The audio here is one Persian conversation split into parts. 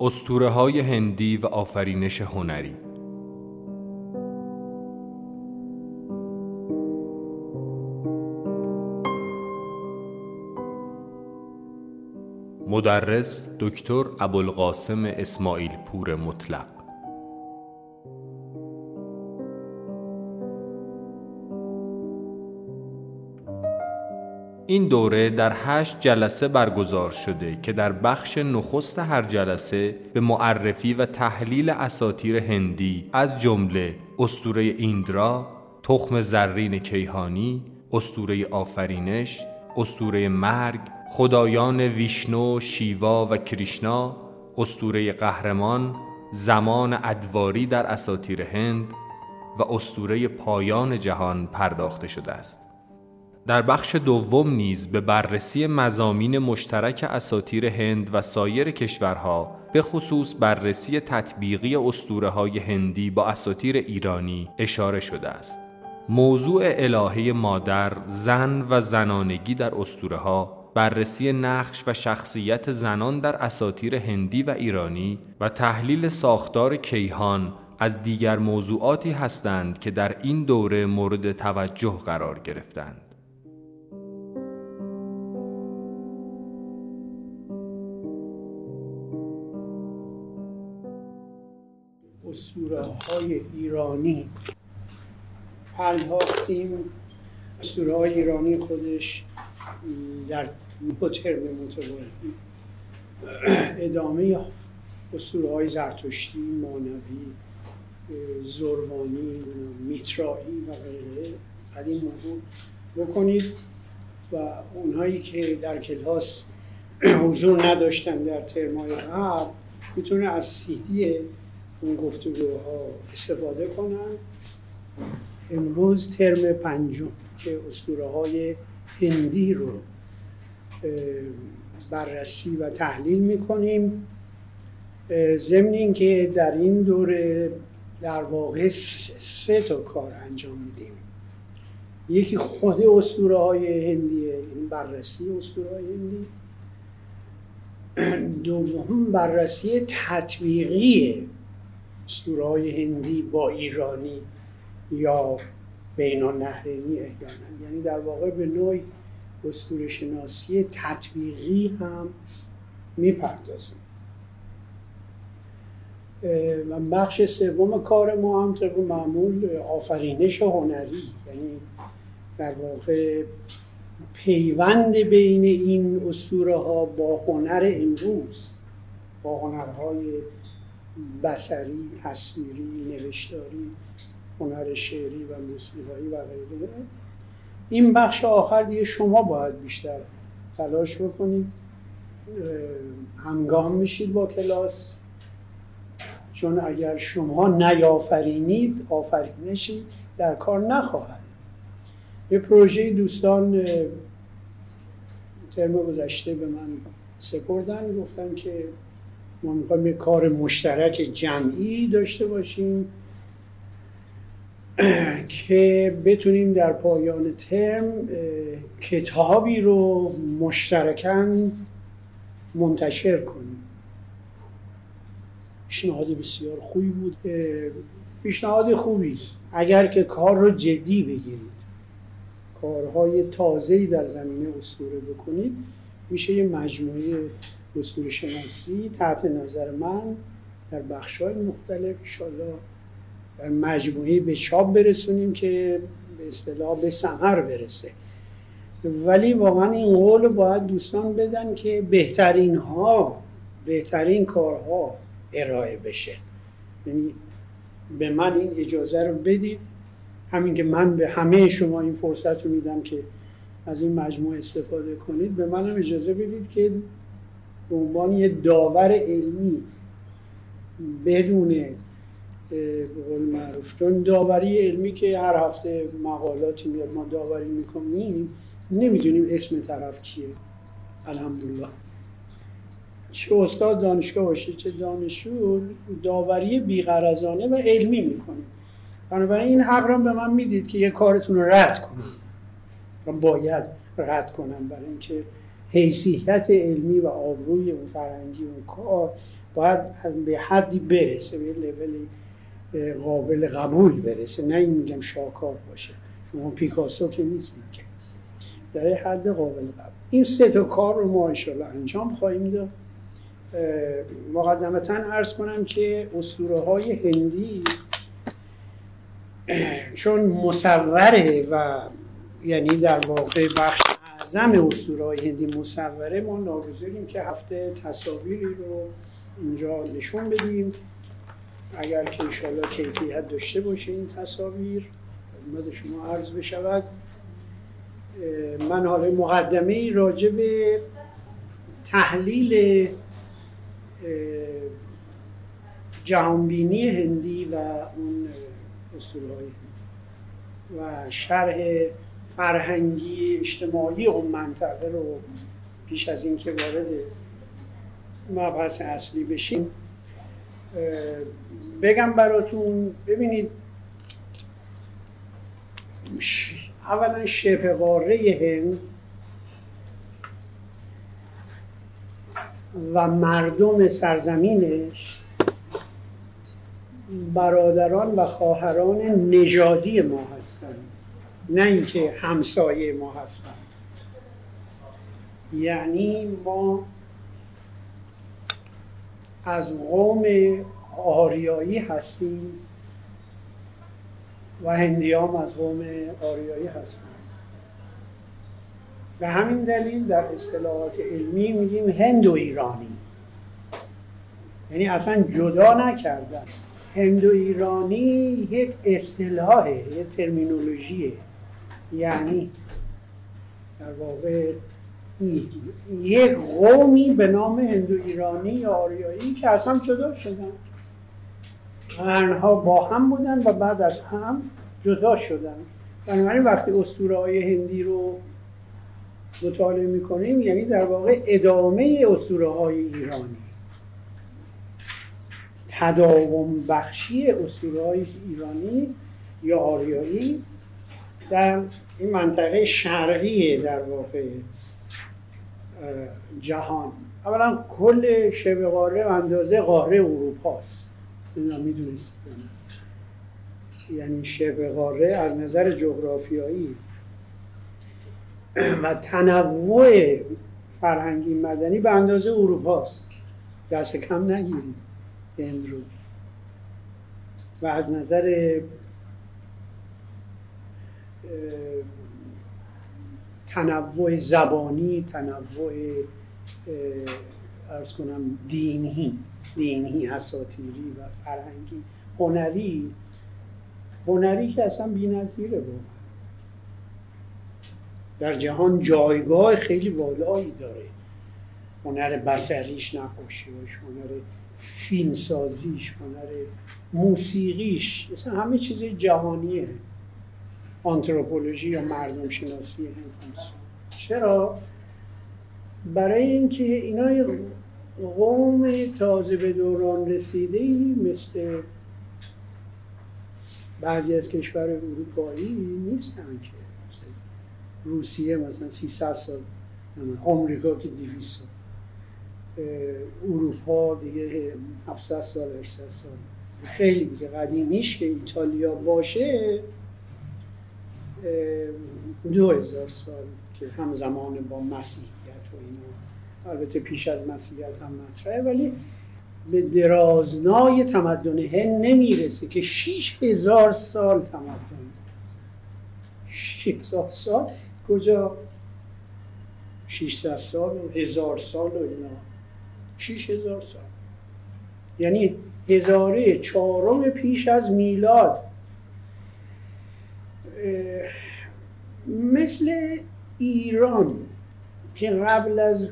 استوره های هندی و آفرینش هنری. مدرس دکتر ابوالقاسم اسماعیل پور مطلق. این دوره در هشت جلسه برگزار شده که در بخش نخست هر جلسه به معرفی و تحلیل اساتیر هندی از جمله استوره ایندرا، تخم زرین کیهانی، استوره آفرینش، استوره مرگ، خدایان ویشنو، شیوا و کریشنا، استوره قهرمان، زمان ادواری در اساتیر هند و استوره پایان جهان پرداخته شده است. در بخش دوم نیز به بررسی مزامین مشترک اساتیر هند و سایر کشورها به خصوص بررسی تطبیقی اسطوره های هندی با اساتیر ایرانی اشاره شده است. موضوع الهه مادر، زن و زنانگی در اسطوره ها بررسی نقش و شخصیت زنان در اساتیر هندی و ایرانی و تحلیل ساختار کیهان از دیگر موضوعاتی هستند که در این دوره مورد توجه قرار گرفتند. اسطوره های ایرانی. پرداختیم اسطوره های ایرانی خودش در دو ترم متوالی ادامه اسطوره های زرتشتی مانوی زروانی میترایی و غیره. از این موضوع بکنید و اونهایی که در کلاس حضور نداشتن در ترمای قبل می‌تونه از سیدی اون گفتگوها استفاده کنن. امروز ترم پنجم که اسطوره های هندی رو بررسی و تحلیل می‌کنیم. ضمن اینکه در این دوره در واقع سه تا کار انجام میدیم. یکی خود اسطوره های هندیه این بررسی اسطوره های هندی. دوم بررسی تطبیقی اسطوره های هندی با ایرانی یا بین نهرینی احیانا. یعنی در واقع به نوعی اسطوره شناسی تطبیقی هم می‌پردازیم. و بخش سوم کار ما هم طبق معمول آفرینش هنری یعنی در واقع پیوند بین این اسطوره ها با هنر امروز با هنرهای بسری، تصویری، نوشتاری هنر شعری و موسیقایی و غیره. این بخش آخر دیگه شما باید بیشتر تلاش بکنید. هنگام میشید با کلاس. چون اگر شما نیافرینید آفرینشی در کار نخواهد. یه پروژه دوستان ترم گذشته به من سپردن گفتن که ما می‌خوایم یه کار مشترک جمعی داشته باشیم که بتونیم در پایان ترم کتابی رو مشترکاً منتشر کنیم. پیشنهاد بسیار خوبی بود. پیشنهاد خوبی است. اگر که کار رو جدی بگیرید کارهای تازه‌ای در زمینه اسطوره بکنید میشه یه مجموعه اسطوره شناسی تحت نظر من در بخش‌های مختلف انشاءالله در مجموعه به چاپ برسونیم که به اصطلاح به ثمر برسه. ولی واقعا این قول باید دوستان بدن که بهترین ها بهترین کارها ارائه بشه. یعنی به من این اجازه رو بدید. همین که من به همه شما این فرصت رو میدم که از این مجموعه استفاده کنید به منم اجازه بدید که به عنوان یه داور علمی بدون به قول معروف چون داوری علمی که هر هفته مقالاتی میاد ما داوری می‌کنیم نمی‌دونیم اسم طرف کیه. الحمدلله. چه استاد دانشگاه باشه چه دانشجو داوری بیغرزانه و علمی می‌کنیم بنابراین این حق به من می‌دید که یه کارتون رو رد کنم. و باید رد کنم برای اینکه حیثیت علمی و آبروی اون فرهنگی اون کار باید به حدی برسه به لول قابل قبول برسه. نه این میگم شاکار باشه. شما پیکاسو که نیستید که. در حد قابل قبول. این سه تا کار رو ما انشالله انجام خواهیم داد. مقدمتا ارز کنم که اسطوره های هندی چون مصوره و یعنی در واقع بخش اعظم اسطوره های هندی مصوره ما ناگزاریم که هفته تصاویری رو اینجا نشون بدیم. اگر که انشالله کیفیت داشته باشه این تصاویر خدمت شما عرض بشود. من حالا مقدمه ای راجع به تحلیل جهانبینی هندی و اون اسطوره و شرح فرهنگی اجتماعی اون منطقه رو پیش از اینکه وارد مبحث اصلی بشیم بگم براتون ببینید اولا شبه قاره هند و مردم سرزمینش برادران و خواهران نژادی ما هستند. نه اینکه همسایه ما هستند یعنی ما از قوم آریایی هستیم و هندیام از قوم آریایی هستند به همین دلیل در اصطلاحات علمی میگیم هندو ایرانی. یعنی اصلا جدا نکردن. هندو ایرانی یک اصطلاحه یک ترمینولوژیه. یعنی در واقع یک قومی به نام هندو ایرانی یا آریایی که از هم جدا شدن. قرنها با هم بودن و بعد از هم جدا شدن. بنابراین وقتی اسطوره های هندی رو مطالعه می‌کنیم یعنی در واقع ادامه اسطوره های ایرانی. تداوم بخشی اسطوره های ایرانی یا آریایی در این منطقه شرقی در واقع جهان. اولا کل شبه قاره اندازه قاره اروپا است اینا می‌دونست یعنی شبه قاره از نظر جغرافیایی و تنوع فرهنگی مدنی به اندازه اروپا است دست کم نگیریم هند رو. و از نظر تنوع زبانی تنوع ارز کنم دینی دینی اساتیری و فرهنگی. هنری هنری که اصلا بی نظیره در جهان جایگاه خیلی والایی داره. هنر بسریش نقاشیش هنر فیلم سازیش هنر موسیقیش مثلا همه چیز جهانیه. آنتروپولوژی یا مردم شناسی چرا؟ برای اینکه اینا قوم تازه به دوران رسیده ای مثل بعضی از کشور اروپایی نیستن که روسیه مثلا 300 سال آمریکا که 200 سال. اروپا دیگه 700 سال 800 سال. خیلی دیگه قدیمیش که ایتالیا باشه دو هزار سال که همزمان با مسیحیت و اینا. البته پیش از مسیحیت هم مطرحه ولی به درازنای تمدن هند نمی‌رسه که 6 هزار سال تمدن. 6 سال؟ کجا؟ 600 سال و هزار سال و اینا. 6000 سال. یعنی هزاره چهارم پیش از میلاد. مثل ایران که قبل از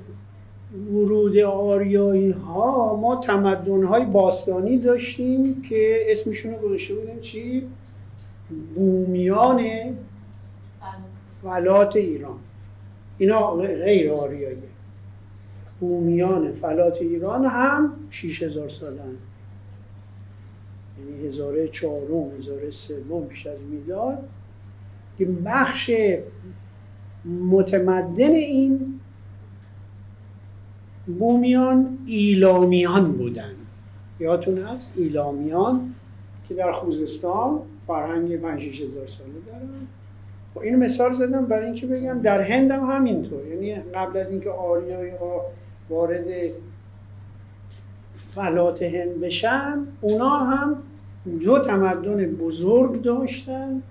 ورود آریایی ها ما تمدن های باستانی داشتیم که اسمشون رو گذاشته بودیم چی؟ بومیان فلات ایران. اینا غیر آریاییه بومیان فلات ایران هم 6000 سالن. یعنی هزاره چهارم هزاره سوم پیش از میلاد. که بخش متمدن این بومیان ایلامیان بودن. یادتون هست؟ ایلامیان که در خوزستان فرهنگ 5 هزار ساله دارن. خب این مثال زدم برای اینکه بگم در هند هم همینطور. یعنی قبل از اینکه آریایی ها وارد فلات هند بشن اونا هم دو تمدن بزرگ داشتن.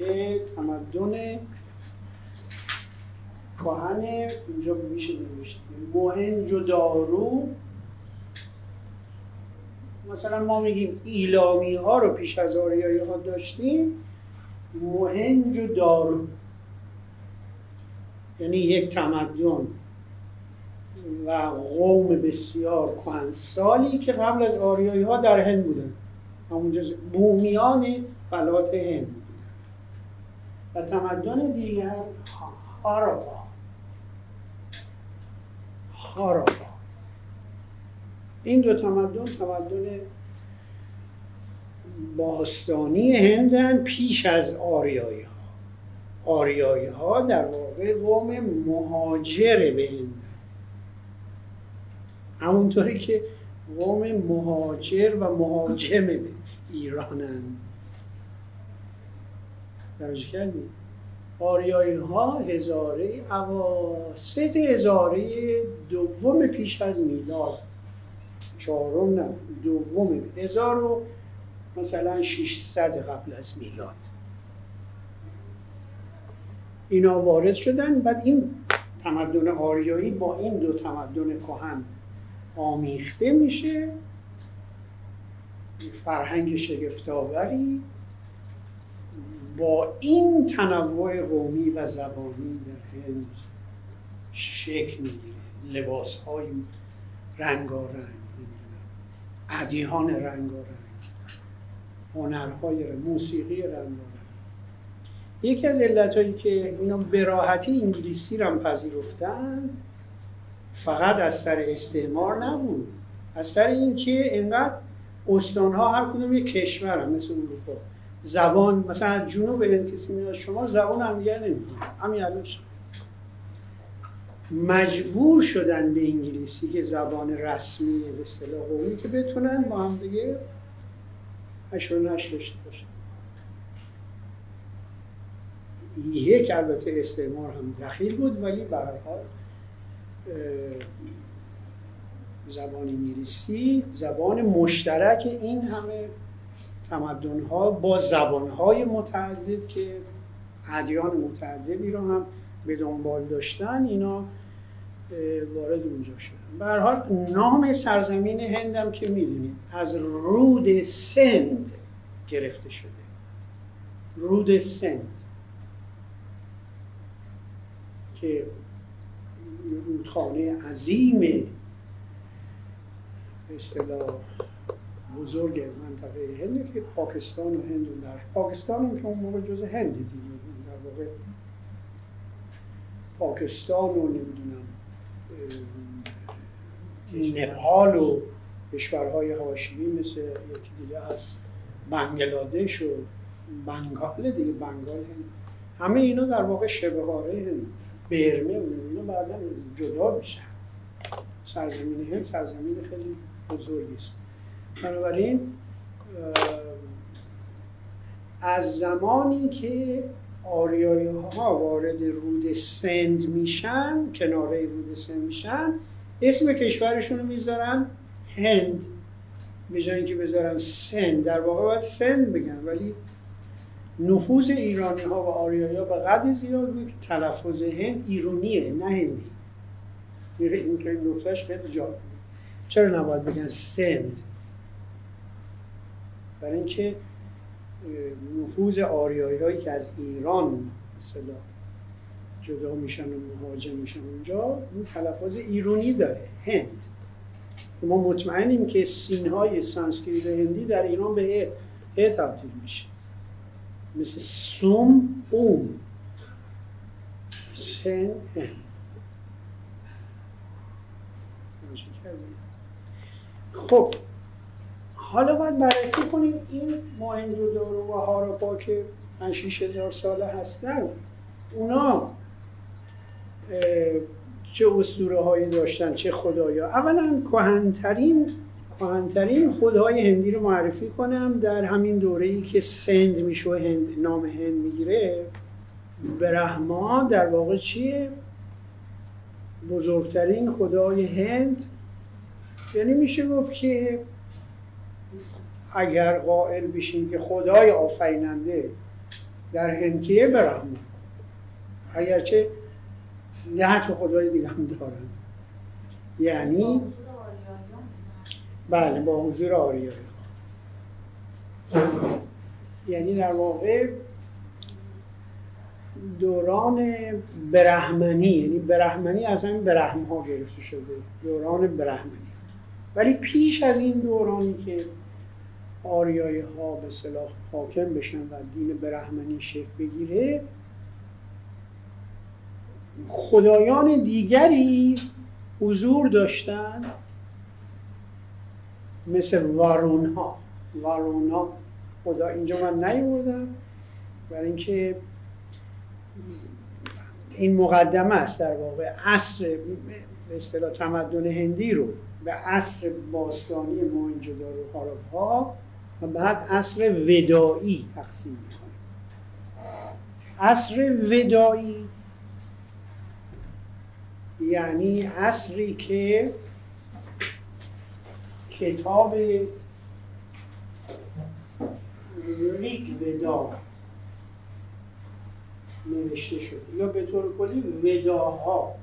که تمدن کهن اینجا میشه نوشت موهنجو دارو مثلا ما میگیم ایلامی ها رو پیش از آریایی ها داشتیم. موهنجو دارو یعنی یک تمدن و قوم بسیار سالی که قبل از آریایی ها در هند بودن. همونجا بومیان فلات هند. و تمدن دیگر هاراپا هاراپا این دو تمدن تمدن باستانی هندن پیش از آریایی ها آریایی ها در واقع قوم مهاجر به هند. همونطوری که قوم مهاجر و مهاجم به ایرانن درج کردیم. آریایی ها هزاره اواسط هزاره دوم پیش از میلاد. چهارم نه دوم هزار و مثلا 600 قبل از میلاد. اینا وارد شدن بعد این تمدن آریایی با این دو تمدن کهن آمیخته میشه. فرهنگ شگفتآوری. با این تنوع قومی و زبانی در هند شکل می‌گیره. لباس های رنگارنگ ادیان رنگارنگ هنرهای موسیقی رنگارنگ. یکی از علتهایی که اینا به راحتی انگلیسی رو پذیرفتن فقط از سر استعمار نبود. از سر اینکه اینقدر استانها هر کدوم یک کشور هم مثل اروپا. زبان مثلا جنوب هند کسی میاد شما زبان هم دیگه همین الان مجبور شدن به انگلیسی که زبان رسمی به اصطلاح قومی که بتونن با هم دیگه هش و نش داشته باشن یک البته استعمار هم دخیل بود ولی به هر حال زبان انگلیسی زبان مشترک این همه تمدن ها با زبان های متعدد که ادیان متعددی رو هم به دنبال داشتن اینا وارد اونجا شدن. به حال نام سرزمین هندم که می‌دونید از رود سند گرفته شده. رود سند. که رودخانه عظیم اصطلاح بزرگ منطقه هند که پاکستان و هند در پاکستان هم که اون موقع جز هند دیگه در واقع پاکستان و نمی‌دونم نپال و کشورهای هاشمی مثل یکی دیگه هست بنگلادش و بنگال دیگه بنگال هند. همه اینا در واقع شبه هند. برمه و اینا بعدا جدا میشن. سرزمین هند سرزمین خیلی بزرگی است. بنابراین از زمانی که آریایی ها وارد رود سند میشن کناره رود سند میشن اسم کشورشون رو می‌ذارن هند. به جای اینکه بذارن سند. در واقع باید سند بگن. ولی نفوذ ایرانی ها و آریایی ها به قدر زیاد بود که تلفظ هند ایرونیه نه هندی. این که نقطهش خیلی جالب چرا نباید بگن سند؟ برای اینکه نفوذ آریایی هایی که از ایران مثلا جدا میشن و مهاجم میشن اونجا این تلفظ ایرونی داره هند. ما مطمئنیم که سین های سانسکریت هندی در ایران به ه تبدیل میشه. مثل سوم اوم. سن هند. خب. حالا باید بررسی کنیم این دارو و هاراپا که 5 هزار ساله هستن اونا چه اسطوره هایی داشتن چه خدایا. اولا کهنترین کهنترین خدای هندی رو معرفی کنم در همین دوره ای که سند میشه هند نام هند می‌گیره. برهما در واقع چیه؟ بزرگترین خدای هند. یعنی میشه گفت که اگر قائل بشیم که خدای آفریننده در هند کیه برهما اگرچه ده تا خدای دیگه هم دارن. یعنی بله با حضور آریایی. یعنی در واقع دوران برهمنی یعنی برهمنی از همین برهم ها گرفته شده. دوران برهمنی ولی پیش از این دورانی که آریایی ها به صلاح حاکم بشن و دین برهمنی شکل بگیره. خدایان دیگری حضور داشتن مثل وارون ها وارون ها خدا اینجا من نیوردم. برای اینکه این مقدمه است در واقع. عصر به اصطلاح تمدن هندی رو به عصر باستانی موهنجودارو ها. و بعد عصر ودایی تقسیم می‌کنه عصر ودایی یعنی عصری که کتاب ریگ ودا نوشته شده. یا به طور کلی وداها.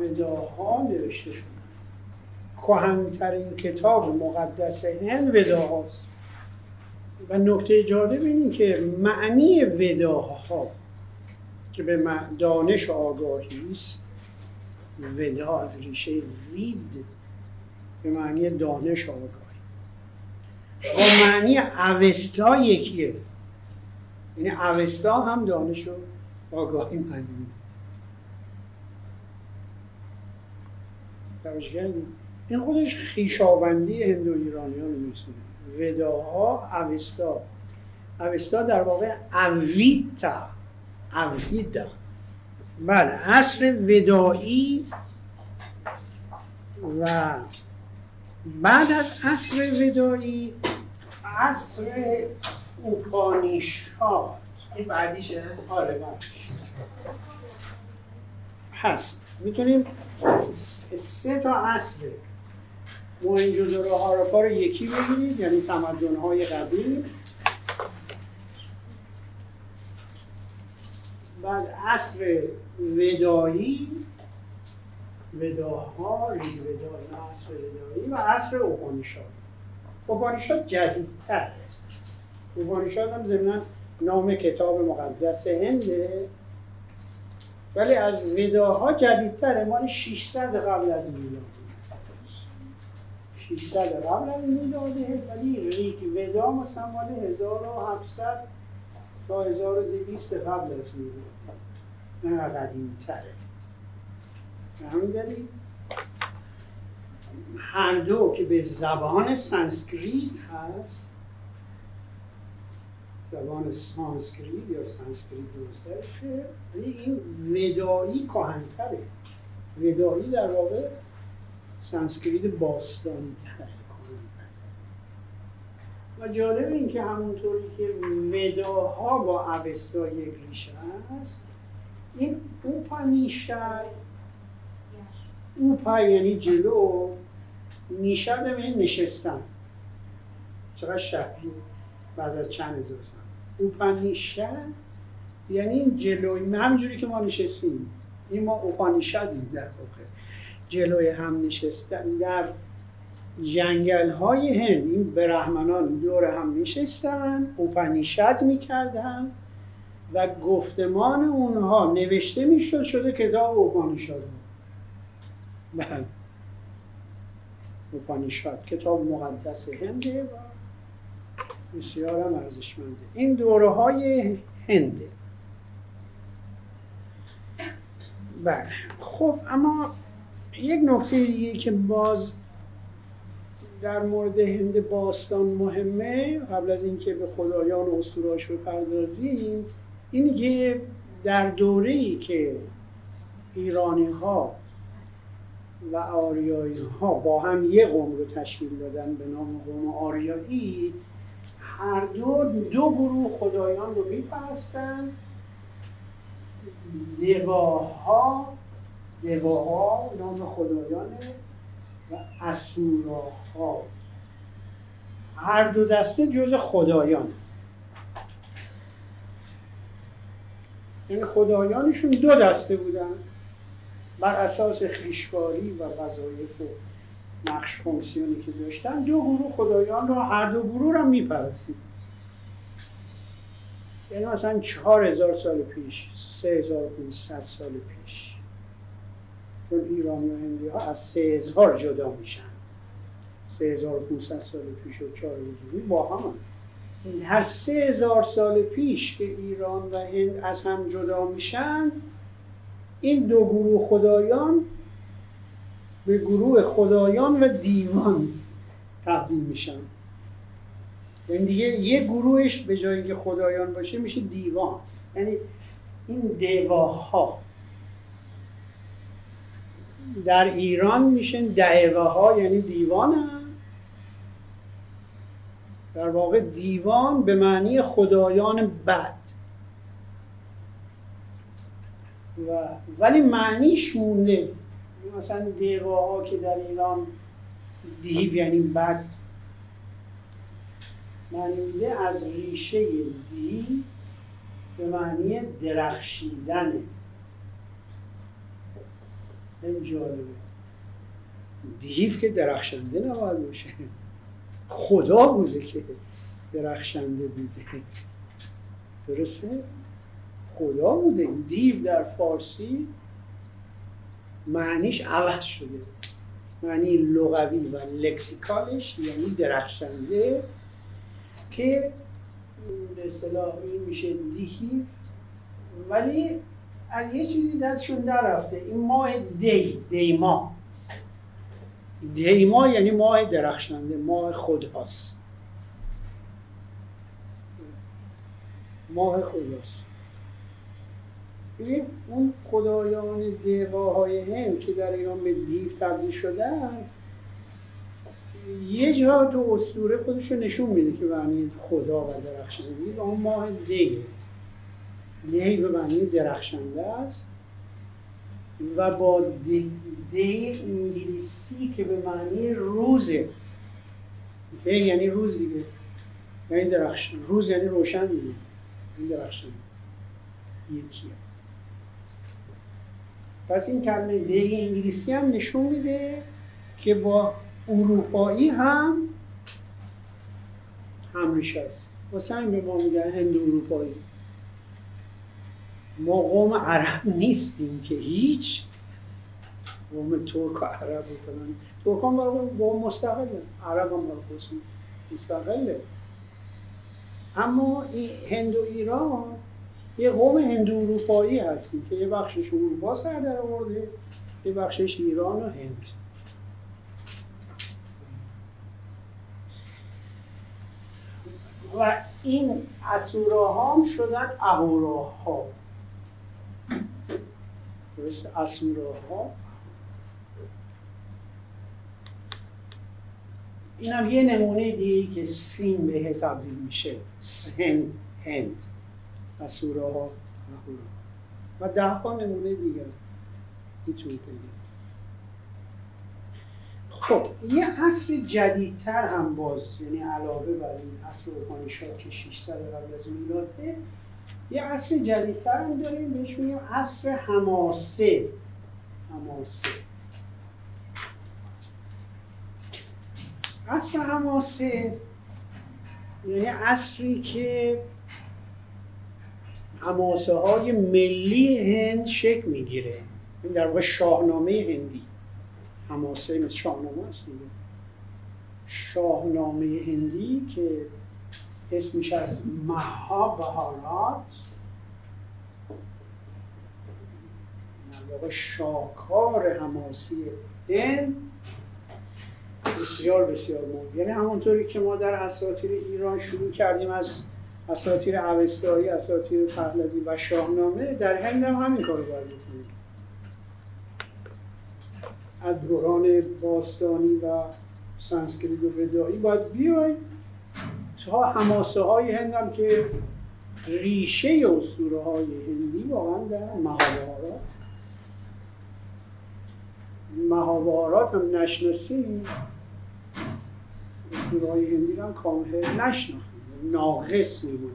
وداها نوشته شده. کهنترین کتاب مقدس هند وداهاست. و نکته جالب اینه که معنی وداها که به دانش آگاهی است ودا از ریشه وید به معنی دانش آگاهی. با معنی اوستا یکیه. یعنی اوستا هم دانش و آگاهی معنی این خودش خیشاوندی هندو ایرانیان میسونه وداها اوستا. اوستا در واقع اویتا. اویدا بله عصر ودایی و بعد از عصر ودایی عصر اوپانیشاد این بعدیشه؟ آره بعدش هست. می‌تونیم سه تا عصر موهنجودارو هاراپا رو یکی بگیرید یعنی تمدن‌های قدیم بعد عصر ودایی وداها ریگ ودا عصر ودایی و عصر اوپانیشاد. اوپانیشاد جدیدتر اوپانیشاد هم ضمنا نام کتاب مقدس هنده. ولی از وداها جدیدتره مال 600 قبل از میلاد. 600 قبل از میلاده ولی ریگ ودا مثلا مال 1700 تا 1200 قبل از میلاد نه قدیم تره همین دلیل. هر دو که به زبان سانسکریت هست زبان سانسکریت یا سانسکریت درسته ولی این ودایی کهنتره. ودایی در واقع سانسکریت باستانی تره و جالب این که همونطوری که وداها با اوستا یک ریشه هست این اوپانیشد اوپا یعنی جلو نیشد ببینید نشستن. چقدر شبیه بعد از چند هزار سال. اوپانیشد یعنی این جلوی همینجوری که ما نشستیم. این ما اوپانیشدیم در واقع. جلوی هم نشستن. در جنگل های هند این برهمنان دور هم نشستن اوپانیشد می‌کردن و گفتمان اونها نوشته می‌شد شده کتاب اوپانیشاد بله. اوپانیشاد کتاب مقدس هنده و بسیار هم ارزشمنده. این دوره های هنده. بله. خب اما یک نکته دیگه که باز در مورد هند باستان مهمه قبل از اینکه به خدایان و اسطوره‌اش بپردازیم اینه که در دوره ای که ایرانی ها و آریایی ها با هم یه قوم رو تشکیل دادن به نام قوم آریایی هر دو دو گروه خدایان رو میپرستن دواها دواها نام خدایانه و اسوراها. هر دو دسته جز خدایان یعنی خدایانشون دو دسته بودن. بر اساس خیشکاری و وظایف و نقش فونکسیونی که داشتن دو گروه خدایان رو هر دو گروه رو میپرستید. یعنی مثلا چهار هزار سال پیش سه هزار سال پیش. چون ایرانی و هندی ها از سه هزار جدا میشن. سه هزار سال پیش و چهار با هم هر سه هزار سال پیش که ایران و هند از هم جدا میشن این دو گروه خدایان به گروه خدایان و دیوان تبدیل میشن. یعنی دیگه یه گروهش به جایی که خدایان باشه میشه دیوان. یعنی این دیواها. در ایران میشن دعوه ها یعنی دیوان هم. در واقع دیوان به معنی خدایان بد. و ولی معنیش مونده. مثلا دیواها که در ایران دیو یعنی بد. معنی از ریشه دیو به معنی درخشیدنه. این جالبه. دیو که درخشنده نباید باشه. خدا بوده که درخشنده بوده. درسته؟ خدا بوده. دیو در فارسی معنیش عوض شده. معنی لغوی و لکسیکالش یعنی درخشنده که به اصطلاح این میشه دیهی ولی از یه چیزی دستشون در رفته این ماه دی دیما. دیما یعنی ماه درخشنده ماه خداست ماه خداست ببین اون خدایان دیواهای هند که در ایران به دیو تبدیل شدن یه جا تو اسطوره خودش رو نشون میده که معنی خدا و درخشنده اون ماه دیه. دی به معنی درخشنده است و با دی انگلیسی که به معنی روزه. دی یعنی روز دیگه. یعنی درخشن روز یعنی روشن دیگه. این درخشن یکیه. پس این کلمه دی انگلیسی هم نشون میده که با اروپایی هم همریش است. واسه همین به ما میگن هند اروپایی. ما قوم عرب نیستیم که هیچ. قوم ترک و عرب فلان. ترک هم قوم مستقله. عرب هم مستقله. اما این هند و ایران یه قوم هندو اروپایی هستیم که یه بخشش اروپا سر در آورده یه بخشش ایران و هند. و این اسوراها هم شدن اهوراها درست اسوراها. این هم یه نمونه دیگه که سین به تبدیل میشه. سن هند. اسوراها و ده ها نمونه دیگر می‌تونید بگید. خب یه عصر جدیدتر هم باز یعنی علاوه بر این عصر اپانیشاد که 600 قبل از میلاده یه عصر جدیدتر هم داریم بهش میگیم عصر حماسه. حماسه. عصر حماسه یعنی عصری که حماسه های ملی هند شکل می‌گیره. این در واقع شاهنامه هندی. حماسه مثل شاهنامه هست دیگه. شاهنامه هندی که اسمش از مها در واقع شاکار حماسی هند بسیار بسیار مهم یعنی همونطوری که ما در اساطیر ایران شروع کردیم از اساطیر اوستایی، اساطیر پهلوی و شاهنامه در هند هم همین کارو باید بکنیم. از دوران باستانی و سانسکریت و ودایی باید بیاید تا هماسه های هندم که ریشه اسطوره های هندی واقعا در مهابهارات. مهابهارات هم نشناسیم اسطوره های هندی هم کامل نشناختیم ناقص میمونه.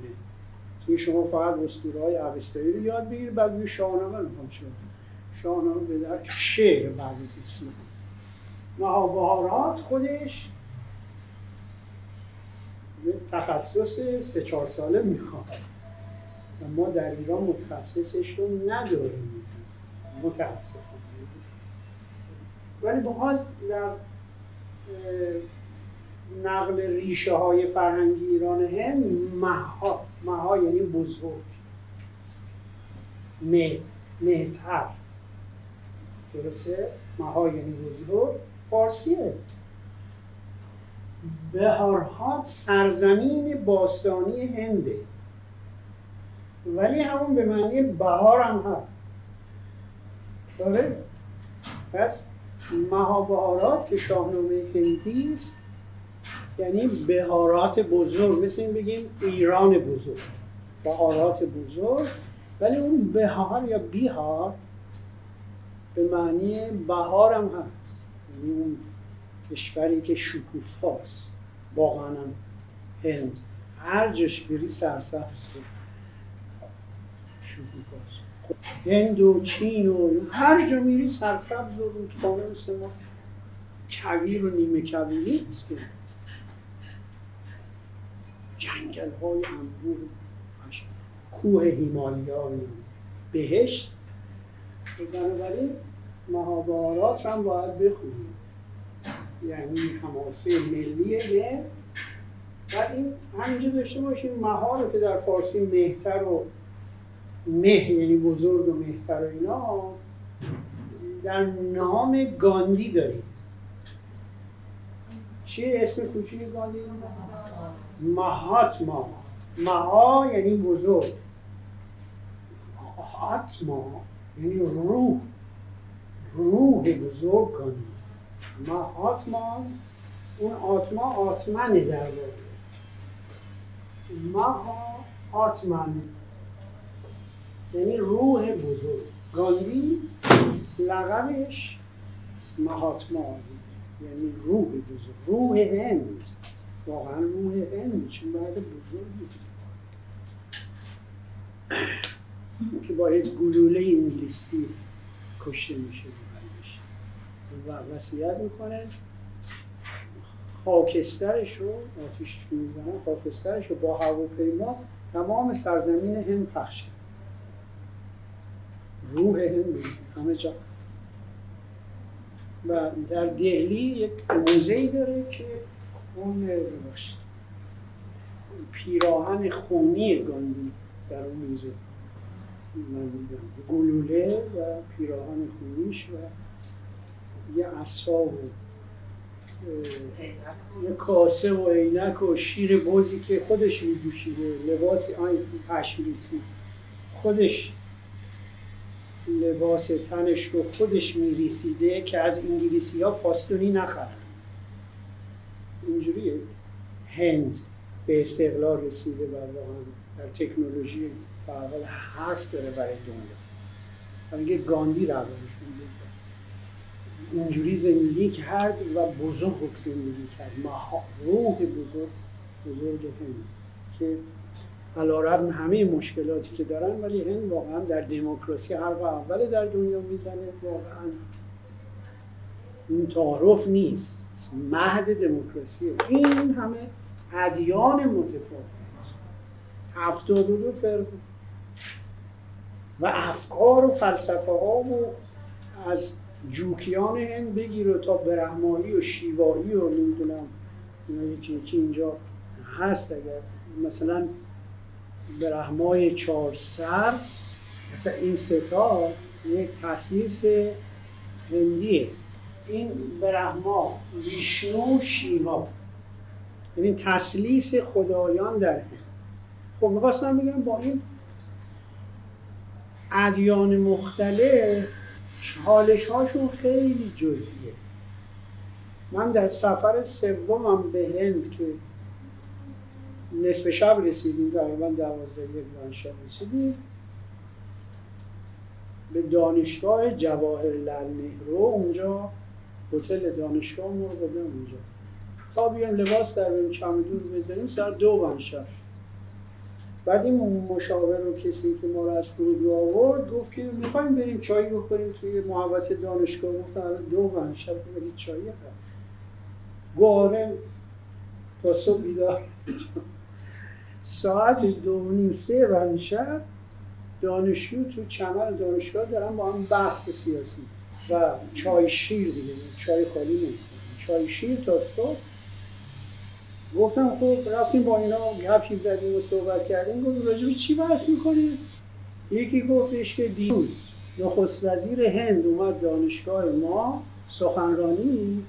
که شما فقط اسطوره های اوستایی رو یاد بگیرید بعد روی شاهنامه می‌خوام شد. شاهنامه به در شعر بعد از اسلام. مهابهارات تخصص سه چهار ساله می‌خواد. و ما در ایران متخصصش رو نداریم. متاسفانه. ولی باز در نقل ریشه های فرهنگی ایران هند مها مها یعنی بزرگ. مه مهتر. درسته؟ مها یعنی بزرگ. فارسیه. بهارهات سرزمین باستانی هنده. ولی همون به معنی بهار هم هست. داره پس مهابهارات که شاهنامه هندی است یعنی بهارات بزرگ مثل این بگیم ایران بزرگ بهارات بزرگ. ولی اون بهار یا بیهار به معنی بهار هم هست. یعنی اون کشوری که شکوفاست. واقعا هم هند. هر جش بری سرسبز شکوفاست. هند و چین و هر جا میری سرسبز و رودخانه مثل ما. کویر و نیمه کویری نیست که. جنگل های انبوه کوه هیمالیا بهشت. بنابراین مهابارات هم باید بخونید یعنی حماسه ملیه و این همینجا داشته باشیم مها که در فارسی مهتر و مه یعنی بزرگ و مهتر و اینا در نام گاندی داریم. چی؟ اسم کوچیک گاندی؟ مهاتما. مها یعنی بزرگ. آتما یعنی روح. روح بزرگ گاندی. مهاتما اون آتما آتمنه در واقع. مها آتمن. یعنی روح بزرگ. گاندی لقبش مهاتما. یعنی روح بزرگ. روح هند. واقعا روح هند. چون بعد بزرگی که با یک گلوله انگلیسی کشته میشه. و وصیت می‌کنه. خاکسترش رو آتیش می‌زنه خاکسترش رو با هواپیما تمام سرزمین هند پخش روح هند همه جا. و در دهلی یک موزه داره که اون پیراهن خونی گاندی در اون موزه من گلوله و پیراهن خونیش و یه اصاب و یه کاسه و عینک و شیر بوزی که خودش میدوشیده لباس آی پشمیسی خودش لباس تنش رو خودش میریسیده که از انگلیسی ها فاستونی نخرن. اینجوریه هند به استقلال رسیده و در تکنولوژی فعال حرف داره برای دنیا. میگه گاندی روانشون اینجوری زندگی کرد و بزرگ زندگی کرد. روح بزرگ بزرگ هند که علا همه مشکلاتی که دارن ولی هند واقعا در دموکراسی حرف اول در دنیا می‌زنه. واقعا این تعارف نیست. مهد دموکراسی این همه ادیان متفاوت. هفتاد و دو فرق و افکار و فلسفه ها و از جوکیان هند بگیر تا برهمانی و شیوایی و نمی‌دونم یکی یکی اینجا هست اگر مثلا برهمای چهار سر مثلا این ستا یک تسلیس هندیه. این برهما ویشنو شیوا. یعنی تسلیس خدایان در هند. خب می‌خواستم بگم با این ادیان مختلف چالش هاشون خیلی جزئیه. من در سفر سومم به هند که نصف شب رسیدیم تقریبا دوازده یک شب رسیدیم به دانشگاه جواهر لال نهرو اونجا هتل دانشگاه ما اونجا. تا بیام لباس در بریم چمدون بزنیم ساعت دو بند شب بعد این مشاور و کسی که ما رو از فرودگاه آورد گفت که می‌خوایم بریم چای بخوریم توی محوطه دانشگاه. گفتم الان دو بند شب برید چای گواره تا صبح بیدار ساعت دو نیم سه بند شب دانشجو تو چمن دانشگاه دارن با هم بحث سیاسی و چای شیر دیگه چای خالی نمی‌کنن چای شیر تا صبح گفتم خب رفتیم با اینا گپی زدیم و صحبت کردیم. گفت راجب چی بحث می‌کنیم یکی گفتش که دیروز نخست وزیر هند اومد دانشگاه ما سخنرانی.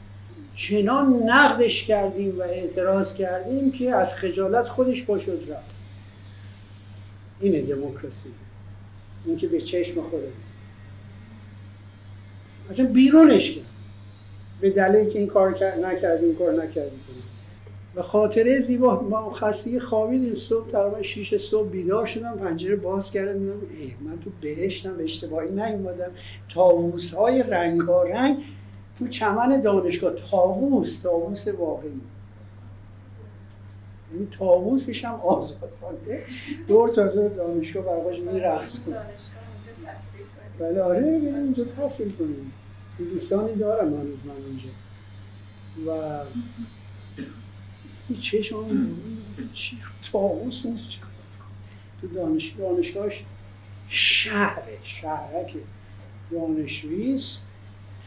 چنان نقدش کردیم و اعتراض کردیم که از خجالت خودش باشد رفت. اینه دموکراسی. اینکه به چشم خوده اصلا بیرونش کرد. به دلیل که این کار نکردیم این کار نکردیم و خاطره زیبا ما خسته خوابیدیم صبح تقریبا 6 صبح بیدار شدم پنجره باز کردم میگم من تو بهشتم اشتباهی نیومدم. تاووس های رنگارنگ تو چمن دانشگاه تاووس تاووس واقعی. این تاووسش هم آزادانه. دور تا دور دانشگاه برقاش میرقص کنم بله آره اینجا تحصیل کنیم دوستانی دارم هنوز من اینجا. و این چشم چی تاووس تو دانشگاه دانشگاهش شهره شهرک دانشویست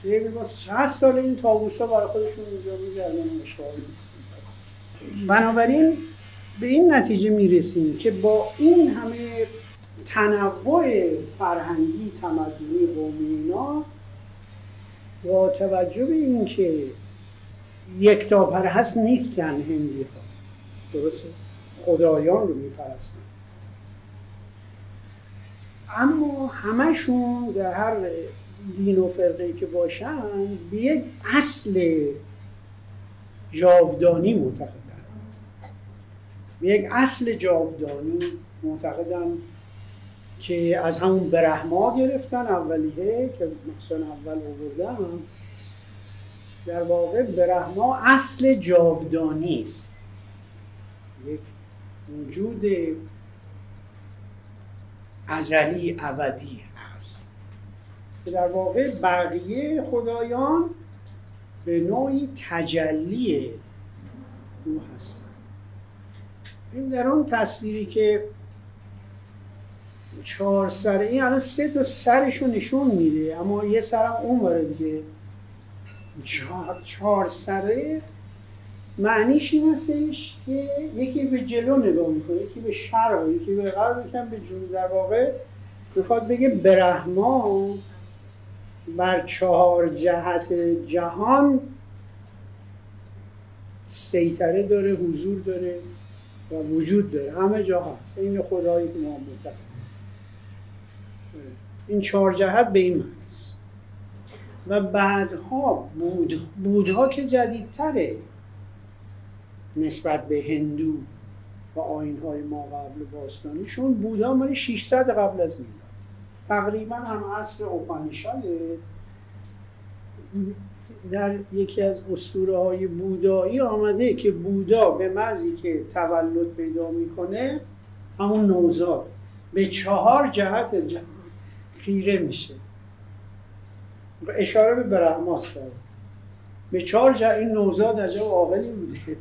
که با صد سال این تاووس ها برای خودشون اینجا میگردن بنابراین به این نتیجه می‌رسیم که با این همه تنوع فرهنگی تمدنی قومی اینا با توجه به اینکه یک پرهست نیستن هندی ها. درسته؟ خدایان رو میپرستن. اما همشون در هر دین و فرقه که باشن به یک اصل جاودانی معتقدن. به یک اصل جاودانی معتقدن که از همون برهما گرفتن اولیه که مثلا اول آوردن. در واقع برهما اصل جاودانی است. یک وجود ازلی ابدی هست. که در واقع بقیه خدایان به نوعی تجلی او هستن این در اون تصویری که چهار سره این الان سه تا سرشو نشون میده اما یه سرم اون دیگه. چهار, چهار سره معنیش این هستش که یکی به جلو نگاه می‌کنه یکی به شرق یکی به غرب یکی به جنوب. در واقع می‌خواد بگه برهما بر چهار جهت جهان سیطره داره حضور داره و وجود داره. همه جا هست. این خدایی که ما این چهار جهت به این معنیست. و بعدها بود بودها که جدیدتره نسبت به هندو و آینهای ما قبل باستانیشون بودا مالی 600 قبل از میلاد. تقریبا هم عصر اوپانیشاده در یکی از اسطوره های بودایی آمده که بودا به مزی که تولد پیدا می‌کنه همون نوزاد. به چهار جهت خیره میشه. اشاره به برهماست داره. به چهار این نوزاد عجب عاقلی بوده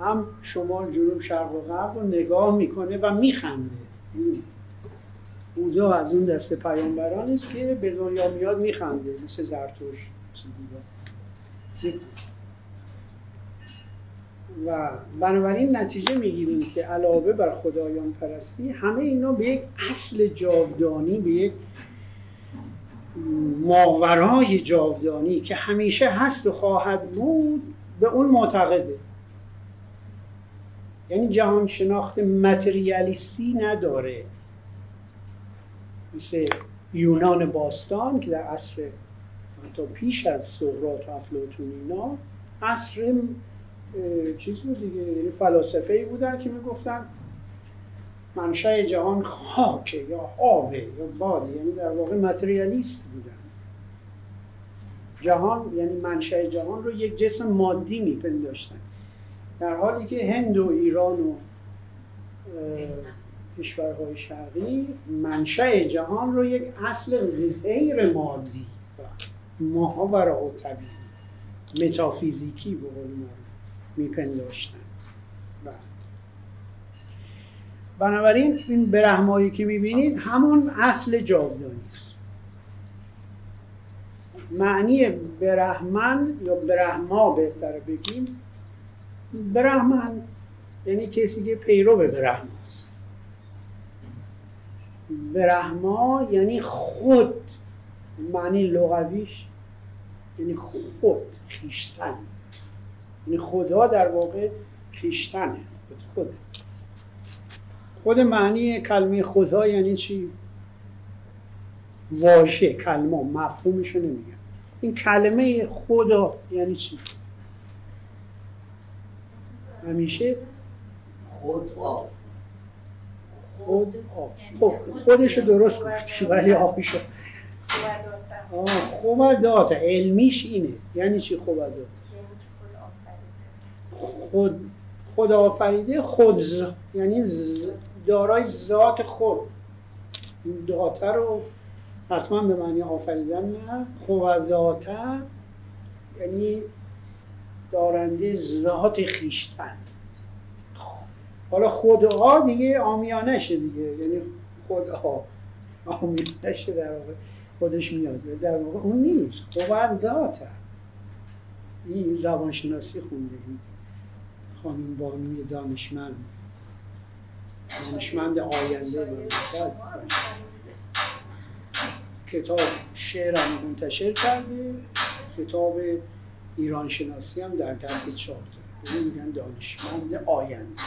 هم شمال جنوب شرق و غرب رو نگاه می‌کنه و میخنده. بودا از اون دست پیامبران است که به دنیا میاد میخنده مثل زرتوش مثل و بنابراین نتیجه می‌گیریم که علاوه بر خدایان پرستی همه اینا به یک اصل جاودانی به یک ماورای جاودانی که همیشه هست و خواهد بود به اون معتقده. یعنی جهان شناخت متریالیستی نداره. مثل یونان باستان که در عصر تا پیش از سقراط و افلاطون اینا عصر چیز بود دیگه یعنی فلاسفه ای بودن که می‌گفتن منشأ جهان خاکه یا آبه یا باده یعنی در واقع متریالیست بودن. جهان یعنی منشأ جهان رو یک جسم مادی میپنداشتن. در حالی که هند و ایران و کشورهای شرقی منشأ جهان رو یک اصل غیر مادی ماها و طبیعی متافیزیکی به قول میپنداشتن. بله. بنابراین این برهمایی که می‌بینید همون اصل جاودانی است. معنی برهمن یا برهما بهتره بگیم برهمن یعنی کسی که پیرو به برهماست برهما یعنی خود معنی لغویش یعنی خود خیشتن. یعنی خدا در واقع خیشتنه خود. خود معنی کلمه خدا یعنی چی؟ واژه کلمه مفهومشو نمیگم. این کلمه خدا یعنی چی؟ همیشه؟ خود آب خود آب خب خودشو درست گفتی ولی آبشو خوبه داتا علمیش اینه. یعنی چی خوبه داتا خود خود آفریده خود ز... یعنی دارای ذات خود. داته رو حتما به معنی آفریدن نه. خود داته یعنی دارنده ذات خیشتن. حالا خودها دیگه آمیانشه دیگه. یعنی خودها آمیانشه در واقع. خودش میاد. در واقع اون نیست. خود داته این زبانشناسی خونده این خانم بانوی دانشمند. دانشمند آینده کتاب شعرم منتشر کرده. کتاب ایران شناسی هم در دست چهار داره میگن دانشمند آینده.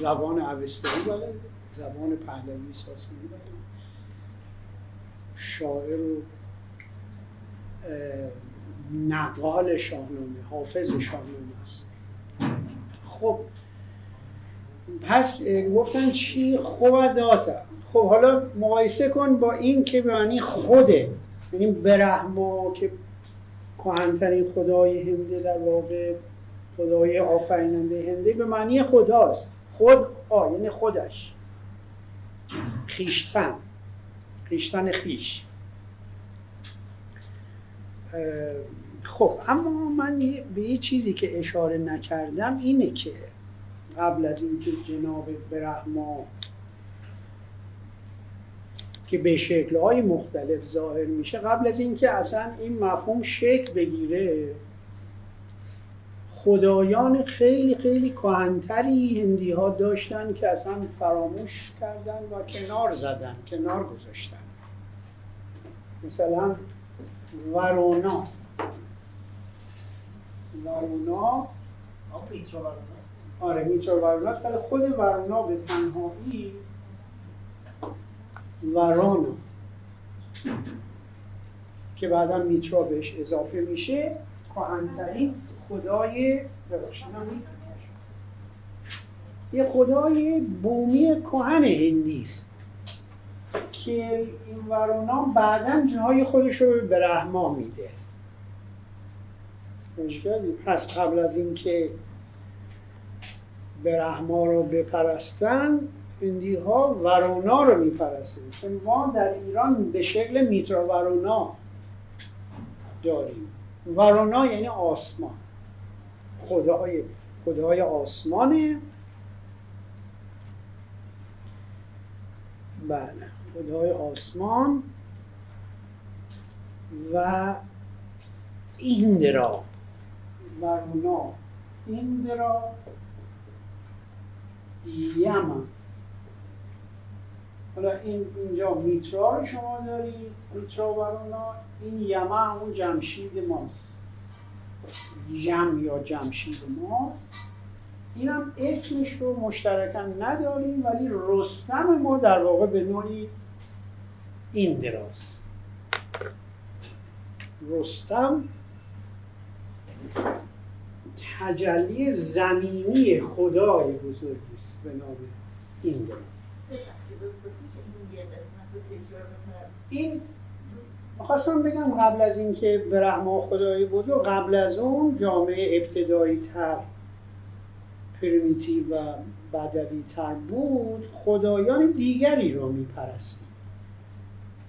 زبان اوستایی بلده زبان پهلوی ساسانی بلده شاعر و نقال شاهنامه حافظ شاهنامه است. خب پس گفتن چی؟ خوب داتا خب حالا مقایسه کن با این که به معنی خوده. یعنی برهما که کهنترین خدای هنده در واقع خدای آفریننده هنده به معنی خداست. خود آ یعنی خودش. خیشتن. خیشتن خیش. خب اما من به یه چیزی که اشاره نکردم اینه که قبل از اینکه جناب برهما که به شکلهای مختلف ظاهر میشه قبل از اینکه اصلا این مفهوم شکل بگیره خدایان خیلی خیلی کهنتری هندی ها داشتن که اصلا فراموش کردن و کنار زدن کنار گذاشتن. مثلا ورونا. ورونا. آره میترا ورونا ولی خود ورونا به تنهایی ورانا که بعدا میترا بهش اضافه میشه. کهنترین خدای یه خدای بومی کهن هندی است. که این ورونا بعدا جای خودش رو به رحما میده. پس قبل از اینکه به رحما رو بپرستن هندی ها ورونا رو میپرستن. ما در ایران به شکل میترا ورونا داریم. ورونا یعنی آسمان. خدای خدای آسمانه. بله خدای آسمان و ایندرا. ورونا ایندرا. یما حالا این اینجا میترا رو شما دارید میترا ورونا این یما همون جمشید ماست. یم یا جمشید ماست. اینم اسمش رو مشترکا نداریم ولی رستم ما در واقع به نوعی این دراز رستم تجلی زمینی خدای بزرگی است به نام این دراز این خواستم بگم قبل از اینکه برهما خدای بزرگ قبل از اون جامعه ابتدایی تر پریمیتیو و بدوی تر بود خدایان دیگری را میپرستید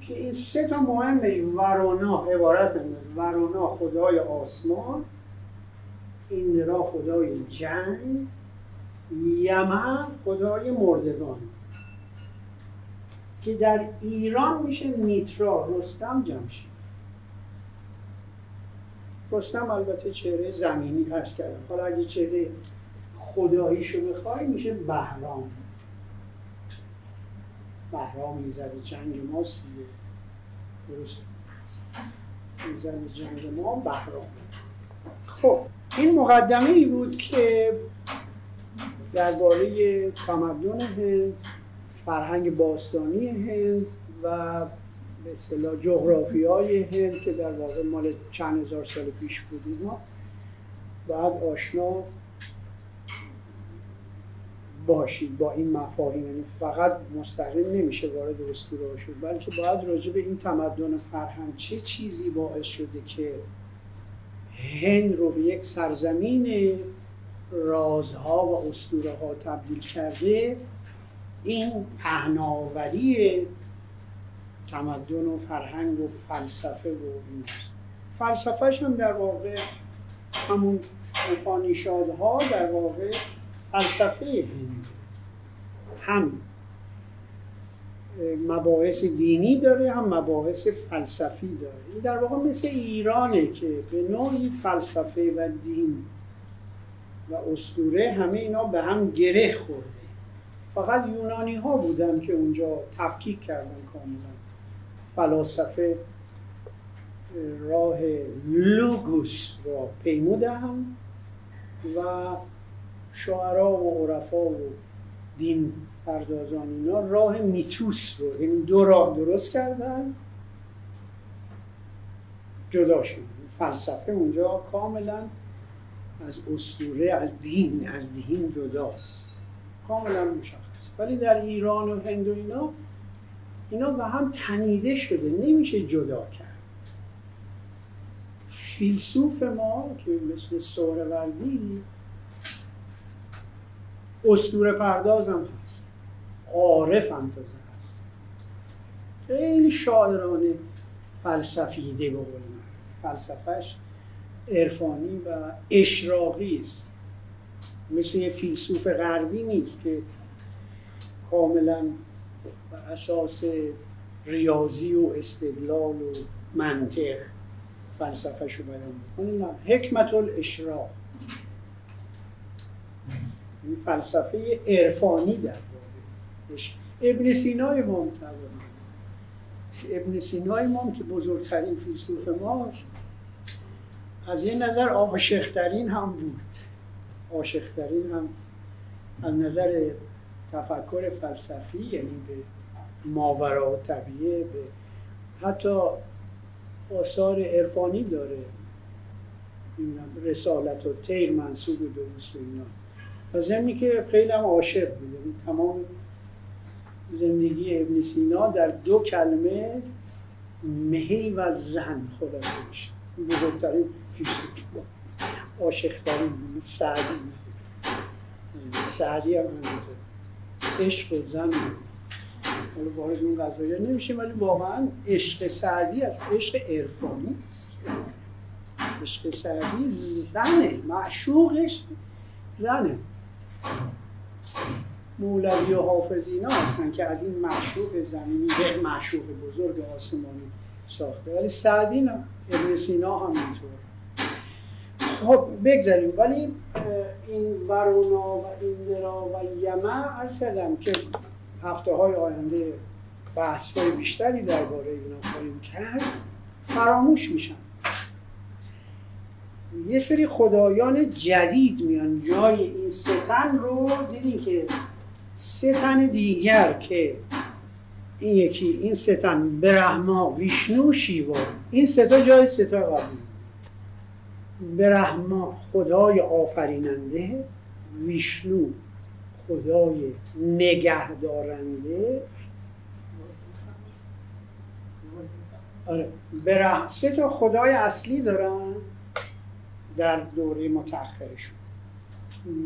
که این سه تا مهمش ورانا عبارت ورانا خدای آسمان ایندرا خدای جنگ یمن خدای مردگان. که در ایران میشه میترا رستم جمشید رستم البته چهره زمینی هست کردم حالا اگه چهره خداییشو بخوای میشه بهرام. بهرام می‌زد جنگ ما سیه درست. می‌زد جنگ ما بهرام. خب. این مقدمه ای بود که درباره تمدن هند فرهنگ باستانی هند و به اصطلاح جغرافی های هند که در واقع مال چند هزار سال پیش بود اینا. بعد آشنا باشید با این مفاهیم. یعنی فقط مستقیم نمیشه وارد اسطوره شد بلکه باید راجع به این تمدن فرهنگ چه چیزی باعث شده که هند رو به یک سرزمین رازها و اسطوره ها تبدیل کرده این پهناوری تمدن و فرهنگ و فلسفه و این فلسفهش هم در واقع همون ها در واقع فلسفه هند. هم مباحث دینی داره هم مباحث فلسفی داره. این در واقع مثل ایرانه که به نوعی فلسفه و دین و اسطوره همه اینا به هم گره خورده. فقط یونانی ها بودن که اونجا تفکیک کردن کاملا. فلاسفه راه لوگوس را پیمودن و شعرا و عرفا و دین پردازان اینا راه میتوس رو یعنی دو راه درست کردن. جدا شد. فلسفه اونجا کاملا از اسطوره از دین از دین جداست. کاملا مشخص. ولی در ایران و هند و اینا اینا به هم تنیده شده. نمیشه جدا کرد. فیلسوف ما که مثل سهروردی اسطوره پرداز هم هست. عارف هم تازه هست. خیلی شاعرانه فلسفیده به فلسفهش عرفانی و اشراقی است. مثل یه فیلسوف غربی نیست که کاملا بر اساس ریاضی و استدلال و منطق فلسفه شو بیان نه حکمت الاشراق. فلسفه عرفانی در ابن سینا امام ابن سینا امام که بزرگترین فیلسوف ماست از این نظر عاشقترین هم بود. عاشقترین هم از نظر تفکر فلسفی یعنی به ماورا و طبیعه به حتی آثار عرفانی داره. رسالت و تیر منصوب به اینا. و زمینی که خیلی هم عاشق بود. یعنی تمام زندگی ابن سینا در دو کلمه مهی و زن خلاصه میشه بزرگترین فیلسوف. عاشقترین سعدی. سعدی هم همینطور. عشق و زن. حالا وارد اون قضایی نمیشه ولی واقعا عشق سعدی از عشق عرفانی است. عشق سعدی زنه معشوقش زنه. مولوی و حافظ اینا هستن که از این معشوق زمینی یک معشوق بزرگ آسمانی ساخته. ولی سعدی نه ابن سینا هم اینطور خب بگذاریم. ولی این ورونا و ایندرا و یمن ارز کردم که هفته های آینده بحث های بیشتری درباره اینا خواهیم کرد. فراموش میشن یه سری خدایان جدید میان. جای این ستن رو دیدین که ستن دیگر که این یکی این ستن برهما ویشنو شیوا. این ستا جای ستا قبلی. برهما خدای آفریننده ویشنو خدای نگهدارنده. آره. سه تا خدای اصلی دارن. در دوره متأخرشون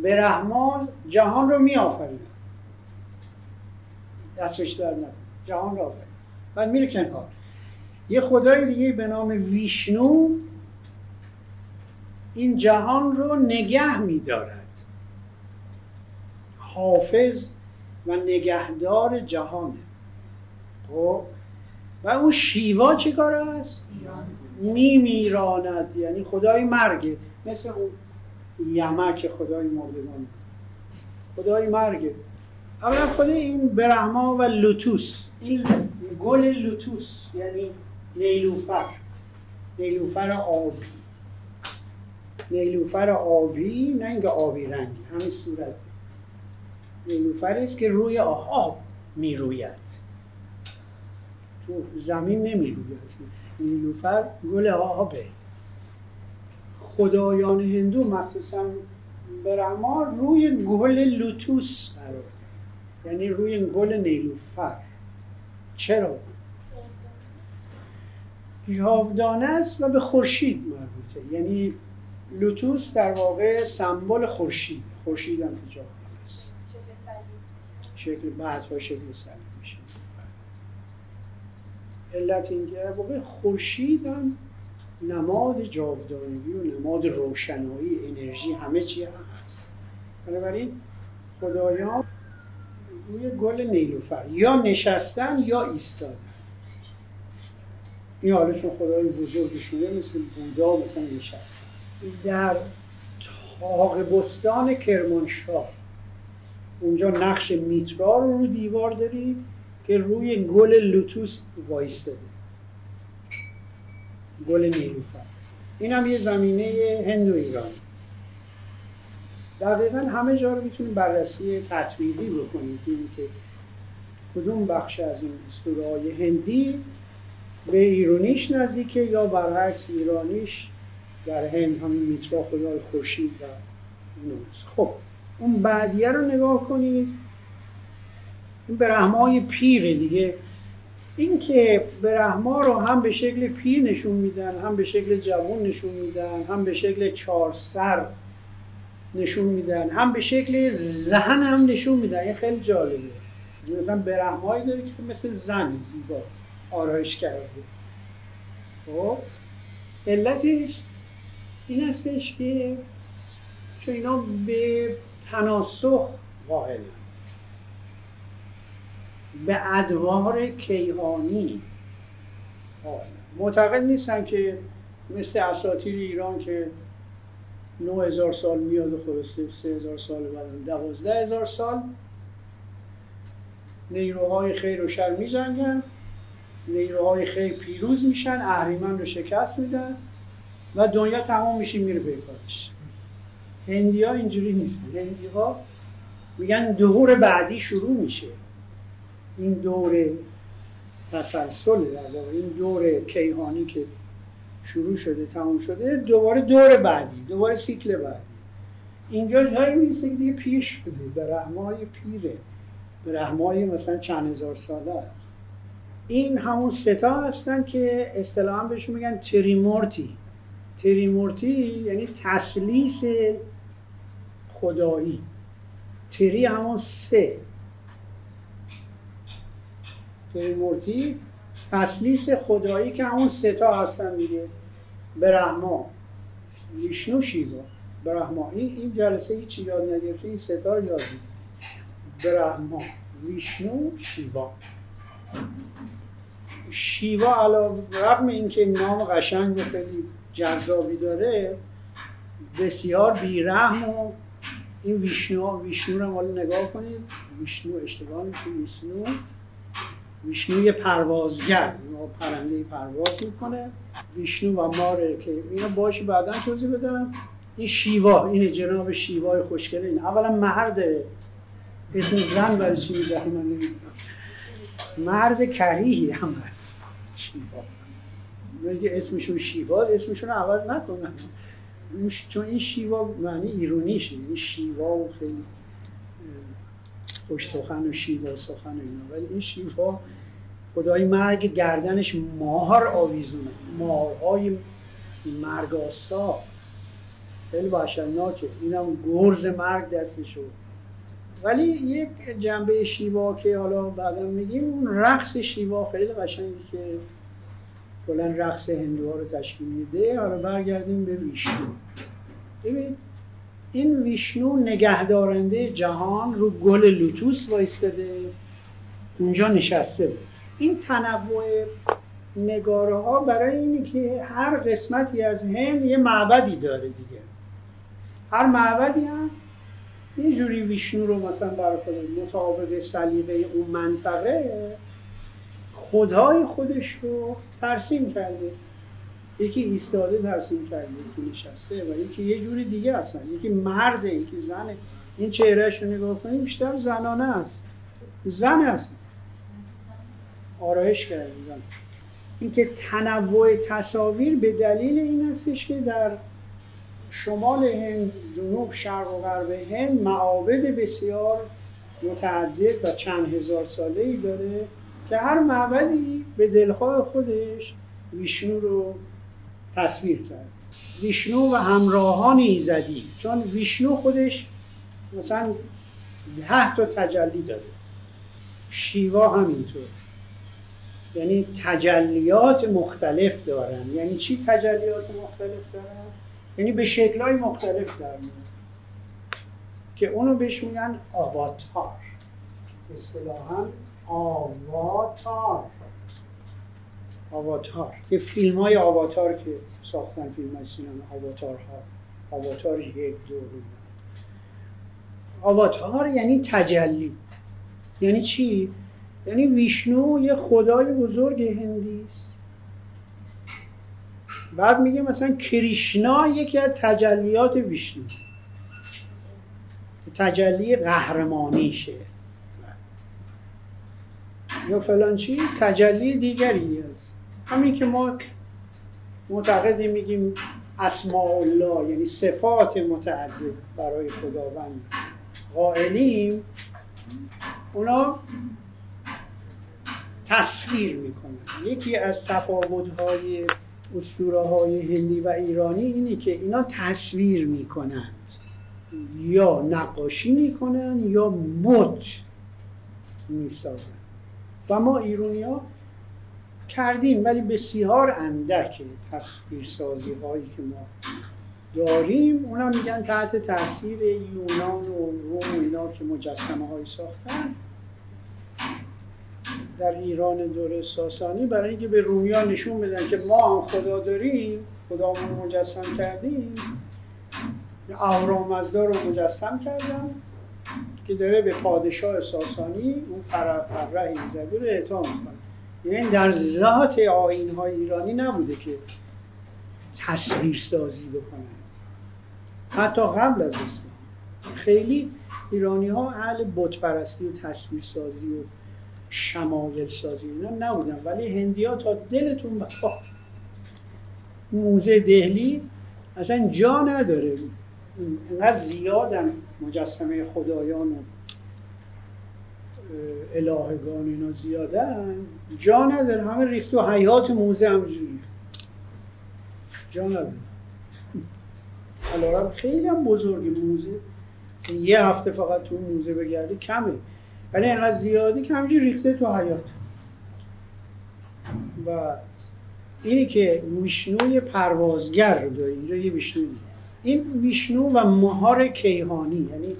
برهما جهان رو می آفرینن دستش در جهان رو آفرین بعد میره کنار. یه خدای دیگه به نام ویشنو این جهان رو نگه میدارد. حافظ و نگهدار جهانه. خب؟ و اون شیوا چه کار است؟ میمیراند. یعنی خدای مرگه. مثل اون یمک خدای مردگان. خدای مرگه. اولا خود این برهما و لوتوس. این گل لوتوس. یعنی نیلوفر. نیلوفر آبی. نیلوفر آبی نه اینکه آبی رنگی همین صورت. نیلوفر است که روی آب می‌روید. تو زمین نمی‌روید. نیلوفر گل آبه. خدایان هندو مخصوصا برهما روی گل لوتوس قرار. یعنی روی گل نیلوفر. چرا؟ جاودانه است و به خورشید مربوطه. یعنی لوتوس در واقع سمبل خورشید. خورشید هم که جاودانه است. شکل بعدها شکل سلیب میشه علت این که واقع خورشید هم نماد جاودانگی و نماد روشنایی انرژی همه چی هست. بنابراین خدایان روی گل نیلوفر یا نشستن یا ایستادن. این حالشون خدای بزرگشونه مثل بودا مثلا نشستن در تاق بستان کرمانشاه. اونجا نقش میترا رو رو دیوار دارید که روی گل لوتوس وایستاده گل نیلوفر. این هم یه زمینه هندو ایران. دقیقا همه جا رو می‌تونیم بررسی تطبیقی بکنیم که کدوم بخش از این اسطوره هندی به ایرانیش نزدیکه یا برعکس ایرانیش در هند همین میترا خدای خورشید و خب اون بعدیه رو نگاه کنید. این برهمای پیر دیگه. این که برهما رو هم به شکل پیر نشون میدن هم به شکل جوان نشون میدن هم به شکل چهار سر نشون میدن هم به شکل زن هم نشون میدن. این خیلی جالبه. مثلا برهمایی داره که مثل زن زیبا آرایش کرده. خب؟ علتش این هستش که چون اینا به تناسخ قائل به ادوار کیهانی. معتقد نیستن که مثل اساطیر ایران که 9000 سال میاد و خلاصه 3000 سال بعد 12000 سال نیروهای خیر و شر میجنگن نیروهای خیر پیروز میشن اهریمن رو شکست میدن و دنیا تمام میشه میره به کارش. هندی ها اینجوری نیستن. هندی ها میگن دور بعدی شروع میشه. این دور تسلسل در این دور کیهانی که شروع شده تمام شده دوباره دور بعدی دوباره سیکل بعدی. اینجا جایی می‌رسه که دیگه پیر شده برهمای پیره برهمای مثلا چند هزار ساله است. این همون سه تا هستن که اصطلاحا بهشون میگن تریمورتی. تریمورتی یعنی تثلیث خدایی. تری همون سه. تریمورتی تثلیث خدایی که همون سه تا هستن دیگه. برهما. ویشنو شیوا. برهما. این این جلسه هیچی یاد نگرفته این ستا رو یاد برهما. ویشنو شیوا. شیوا علاوه رغم اینکه نام قشنگ و خیلی جذابی داره بسیار بیرحم و این ویشنو ویشنو رو حالا نگاه کنید. ویشنو اشتباه میشه ویشنو. ویشنو یه پروازگر پرنده پرواز می‌کنه. ویشنو و ماره که اینو باش بعدا توضیح بدم. این شیوا این جناب شیوای خوشگله این. اولا مرده اسم زن برای چی می‌زنه من مرد کریهی هم هست. شیوا. میگه اسمشون شیوا اسمشون رو عوض نکنن چون این شیوا معنی ایرونیشه. این شیوا و خیلی خوش سخن و شیوا سخن و اینا. ولی این شیوا خدای مرگ گردنش مار آویزونه. مارهای مرگاسا خیلی وحشتناکه اینم گرز مرگ دستش شد ولی یک جنبه شیوا که حالا بعدا میگیم اون رقص شیوا خیلی قشنگی که کلا رقص هندوها رو تشکیل میده. حالا برگردیم به ویشنو. ببین این ویشنو نگهدارنده جهان رو گل لوتوس وایستده اونجا نشسته بود. این تنوع نگاره ها برای اینه که هر قسمتی از هند یه معبدی داره دیگه. هر معبدی هم یه جوری ویشنو رو مثلا برای مطابق سلیقه اون منطقه خدای خودش رو ترسیم کرده. یکی ایستاده ترسیم کرده یکی نشسته و یکی یه جوری دیگه هستن. یکی مرده یکی زنه این چهرهش رو نگاه کنیم بیشتر زنانه است زن هست. آرایش کرده زن. اینکه تنوع تصاویر به دلیل این هستش که در شمال هند جنوب شرق و غرب هند معابد بسیار متعدد و چند هزار ساله ای داره که هر معبدی به دلخواه خودش ویشنو رو تصویر کرد. ویشنو و همراهان ایزدی چون ویشنو خودش مثلا ده تا تجلی داره شیوا همینطور. یعنی تجلیات مختلف دارن. یعنی چی تجلیات مختلف دارن؟ یعنی به شکلهای مختلف دارن که اونو بهش میگن آواتار. اصطلاحا آواتار. آواتار. که فیلم های آواتار که ساختن فیلم های سینما آواتار ها آواتار یک دو آواتار یعنی تجلی. یعنی چی؟ یعنی ویشنو یه خدای بزرگ هندی است. بعد میگه مثلا کریشنا یکی از تجلیات ویشنو. تجلی قهرمانیشه. یا فلان چی؟ تجلی دیگری است. همین که ما معتقد میگیم اسماء الله یعنی صفات متعدد برای خداوند قائلیم اونا تصویر می‌کنن. یکی از تفاوت‌های اسطوره های هندی و ایرانی اینه که اینا تصویر می‌کنند. یا نقاشی می‌کنن یا بت می‌سازن. و ما ایرونی ها کردیم ولی بسیار اندک تصویرسازی هایی که ما داریم. اونا میگن تحت تاثیر یونان و روم و اینا که مجسمه های ساختن در ایران دوره ساسانی. برای اینکه به رومیان نشون بدن که ما هم خدا داریم خدامون مجسم کردیم. اهورامزدا رو مجسم کردن که داره به پادشاه ساسانی اون فرح ایزدی رو اعطا می‌کنه. یعنی در ذات آین های ایرانی نبوده که تصویر سازی بکنن. حتی قبل از اسلام. خیلی ایرانی ها اهل بت پرستی و تصویر سازی و شمایل سازی اینا نبودن. ولی هندی ها تا دلتون بخواه موزه دهلی اصلا جا نداره. اینقدر زیادن مجسمه خدایان و الهگان اینا زیادن جا نداره همه ریخت و حیات موزه همجوری جا نداره. الارم خیلی هم بزرگ موزه. یه هفته فقط تو موزه بگردی کمه. ولی اینقدر زیادی که همجوری ریخته تو حیات. و اینی که ویشنوی پروازگر رو داره اینجا یه ویشنوی این ویشنو و مهار کیهانی یعنی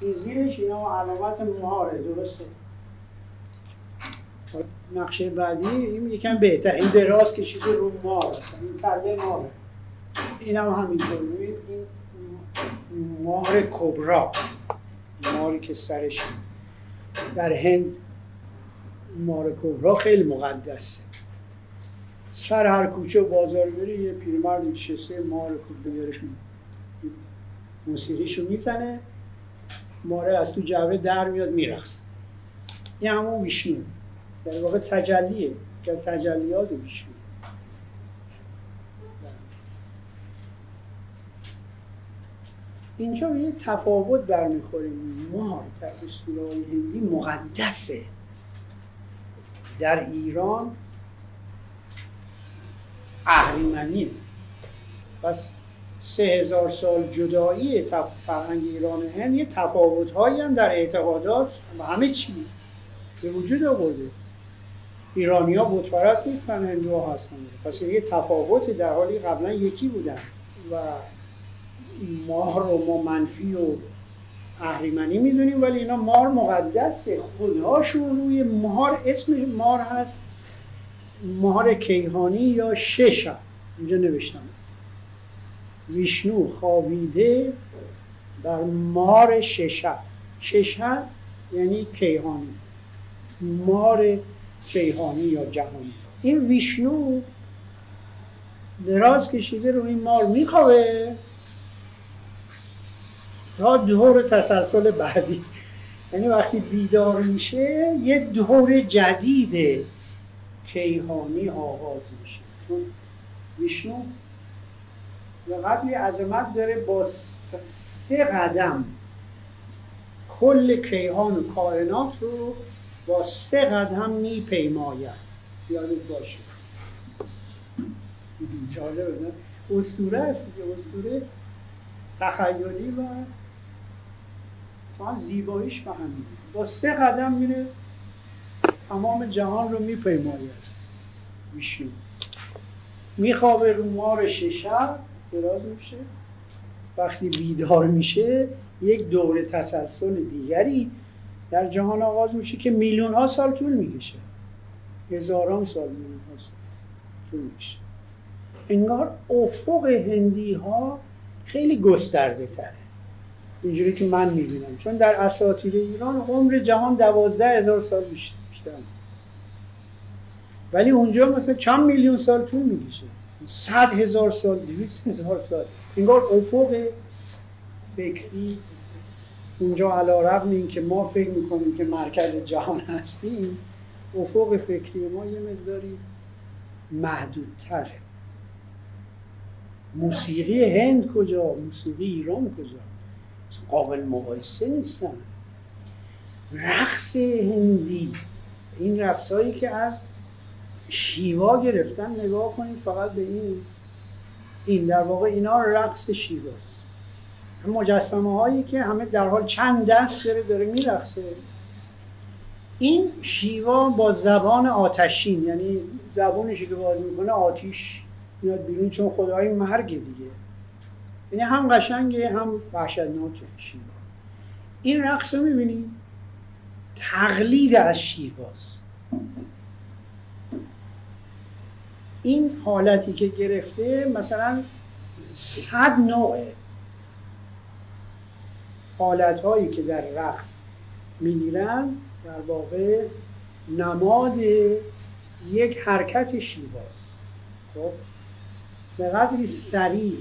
زیرش اینا علامت مهاره درسته. نقشه بعدی این یکم بهتر. این دراز کشیده رو مار این کله ماره این هم همینطور. این مار کبرا ماری که سرش در هند مار کبرا خیلی مقدسه. سر هر کوچه و بازار بری یه پیرمرد نشسته مار کبرا موسیقیشو می‌زنه. ماره از تو جبه در میاد میرخص این همون ویشنو. در واقع تجلیه. که تجلیات ویشنو. اینجا یه تفاوت برمیخوریم. ما در اسطوره هندی مقدسه. در ایران اهریمنیه. پس سه هزار سال جدایی فرهنگ ایران و هند یه تفاوت هم در اعتقادات و همه چی به وجود آورده. ایرانی ها بودپرست نیستن هندوها هستن. پس یه تفاوت در حالی قبلا یکی بودن و مار رو ما منفی و اهریمنی می‌دونیم ولی اینا مار مقدسه. خداشون روی مار اسم مار هست. مار کیهانی یا شش اینجا نوشتم. ویشنو خوابیده بر مار ششه ششه یعنی کیهانی. مار کیهانی یا جهانی. این ویشنو دراز کشیده رو این مار میخوابه تا دور تسلسل بعدی. یعنی وقتی بیدار میشه یه دور جدید کیهانی آغاز میشه. چون ویشنو قدری عظمت داره با سه قدم. کل کیهان و کائنات رو با سه قدم میپیماید. یادت باشه. جالبه نه؟ اسطوره است دیگه. اسطوره تخیلی و تا زیباییش به همین. با سه قدم میره تمام جهان رو میپیماید. میشیم میخوابه رو مار ششر. دراز میشه. وقتی بیدار میشه یک دوره تسلسل دیگری در جهان آغاز میشه که میلیون ها سال طول می‌کشه. هزاران سال میلیون ها سال طول می‌کشه. انگار افق هندی ها خیلی گسترده تره اینجوری که من می‌بینم. چون در اساطیر ایران عمر جهان دوازده هزار سال بیشتر. ولی اونجا مثلا چند میلیون سال طول می‌کشه. صد هزار سال دویست هزار سال. انگار افق فکری اونجا علا رقم این که ما فکر می‌کنیم که مرکز جهان هستیم افق فکری ما یه مقداری محدودتره موسیقی هند کجا؟ موسیقی ایران کجا؟ قابل مقایسه نیستن. رقص هندی. این رقصهایی که از شیوا گرفتن نگاه کنید فقط به این این در واقع اینا رقص شیواست. مجسمه هایی که همه در حال چند دست داره داره میرقصه. این شیوا با زبان آتشین یعنی زبانشی که باز می‌کنه آتیش میاد بیرون چون خدای مرگ دیگه. یعنی هم قشنگه هم وحشتناکه شیوا. این رقص رو تقلید از شیواست. این حالتی که گرفته مثلا صد نوع حالت هایی که در رقص می‌گیرن در واقع نماد یک حرکت شیواست خب؟ به قدری سریع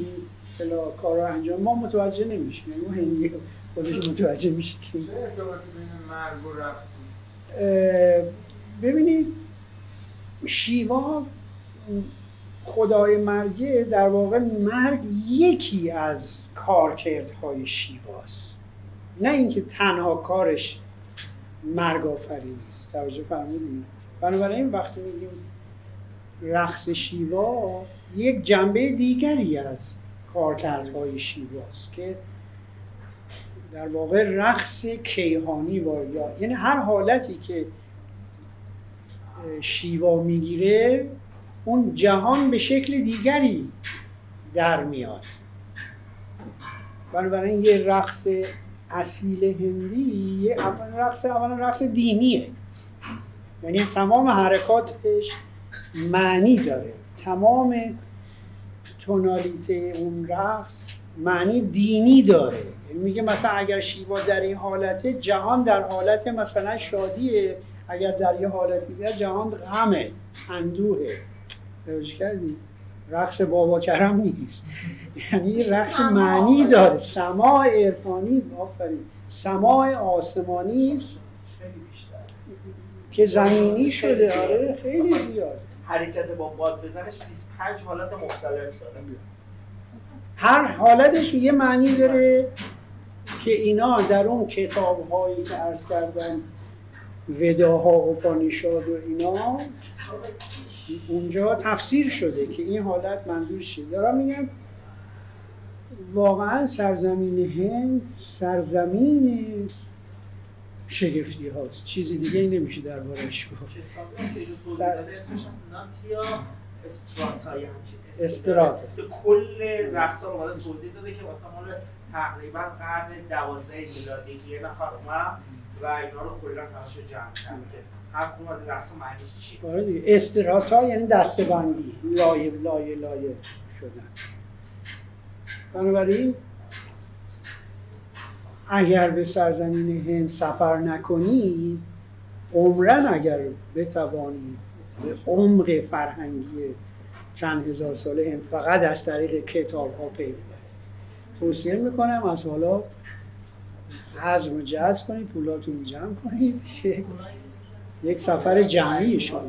این کار رو انجام. ما متوجه نمیشیم. یعنی ما هندی خودش متوجه میشه که ببینید شیوا خدای مرگه در واقع مرگ یکی از کارکردهای شیواست. نه اینکه تنها کارش مرگ آفرینی است توجه فرمودید بنابراین وقتی میگیم رقص شیوا یک جنبه دیگری از کارکردهای شیواست که در واقع رقص کیهانی وارد یعنی هر حالتی که شیوا می‌گیره اون جهان به شکل دیگری در میاد. بنابراین یه رقص اصیل هندی یه رقص اولا رقص دینیه. یعنی تمام حرکاتش معنی داره. تمام تونالیته اون رقص معنی دینی داره. یعنی میگه مثلا اگر شیوا در این حالته جهان در حالت مثلا شادیه. اگر در یه حالت دیگر جهان غمه اندوهه. توجه کردی. رقص بابا کرم نیست یعنی رقص معنی داره. سماع عرفانی آفرین. سماع آسمانی که زمینی شده. آره خیلی زیاد. حرکت با باد بزنش 25 حالت مختلف داره. هر حالتش یه معنی داره که اینا در اون کتاب هایی که عرض کردم وداها و پانیشاد و اینا اونجا تفسیر شده که این حالت منظور چیه؟ دارم میگم واقعا سرزمین هند سرزمین شگفتی هاست. چیزی دیگه ای نمیشه دربارش گفت. کتابی که توضیح داده؟ اسمش هست ناتیا استراتایی همچین اسمی استراتا. داره. که کل رقصا رو توضیح داده که مثلا مال تقریبا قرن دوازده میلادی که یه نفر اومد و اینا رو کلا همشو جمع کرد. که هر کدوم از رقصا معنیش چیه؟ آره دیگه. استراتا یعنی دستبندی. لایه لایه لایه شدن. بنابراین اگر به سرزمین هند سفر نکنی عمرن اگر بتوانی به عمق فرهنگی چند هزار ساله هند فقط از طریق کتاب ها پی ببری توصیه می‌کنم از حالا حزم و جذب کنید پولاتون جمع کنید یک سفر جمعی شما.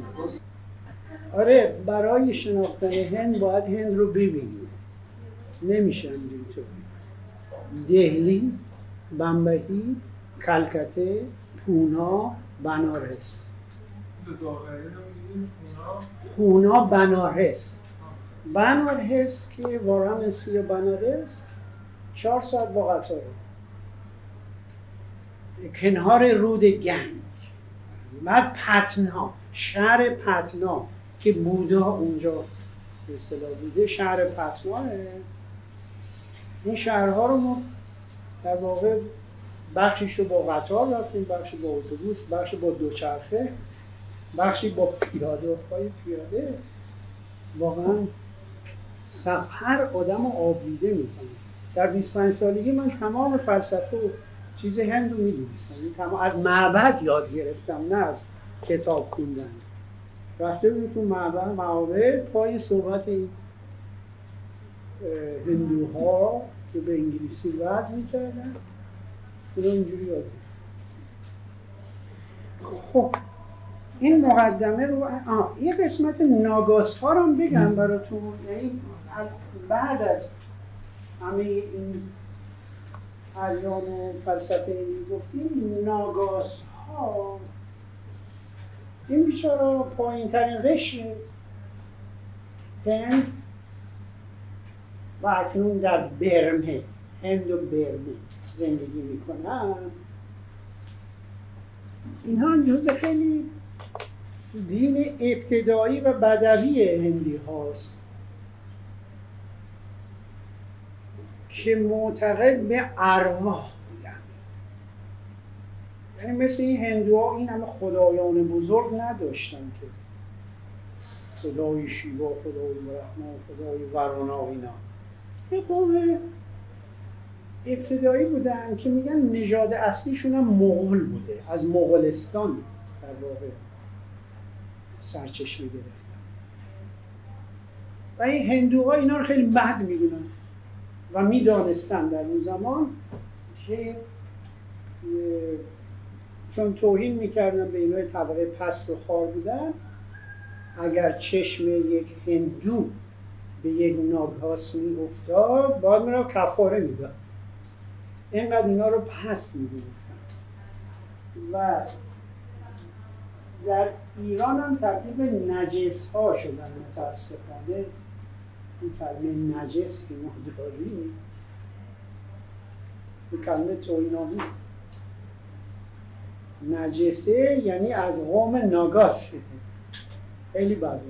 آره برای شناختن هند باید هند رو ببینید. نمیشه اینطوری دهلی بمبئی کلکته پونا بنارس. پونا بنارس. بنارس که وارانسی و بنارس چهار ساعت با قطاره کنار رود گنج بعد پتنا شهر پتنا که بودا اونجا به اصطلاح بوده شهر پتناه این شهرها رو ما در واقع بخشیش رو با قطار رفتیم بخشی با اتوبوس بخشی با دوچرخه بخشی با پیاده پای پیاده. واقعا سفر آدم رو آبیده می‌کنه. در 25 سالگی من تمام فلسفه و چیز هند رو می‌دونستم. از معبد یاد گرفتم نه از کتاب خوندن. رفته بود تو معبد معابد پای صحبت این هندوها که به انگلیسی وضع می‌کردن. اونو اینجوری یاد. خب این مقدمه رو آه یه قسمت ناگاس ها رو بگم براتون. یعنی بعد از همه این ادیان و فلسفه گفتیم ناگاس ها این بیچارا پایین ترین قشر هند و اکنون در برمه هند و برمه زندگی می‌کنن. اینها هم جز خیلی دین ابتدایی و بدوی هندی هاست. که معتقد به ارواح بودن. یعنی مثل این هندوها این همه خدایان بزرگ نداشتن که خدای شیوا خدای برهما خدای ورانا و اینا. یه قوم ابتدایی بودن که میگن نژاد اصلیشون هم مغول بوده. از مغولستان در واقع سرچشمه گرفتن. و این هندوها اینا رو خیلی بد می‌دونن. و می‌دانستن در اون زمان که چون توهین می‌کردن به اینهای طبقه پست و خار بودن اگر چشم یک هندو به یک ناگهاس میافتاد باید میرا کفاره می‌داد. اینقدر اینا رو پست می‌دونستن و در ایران هم تبدیل به نجس ها شدن متاسفانه. این کلمه نجس که ما داریم این کلمه توهین‌آمیز نجسه یعنی از قوم ناگاس. خیلی بده.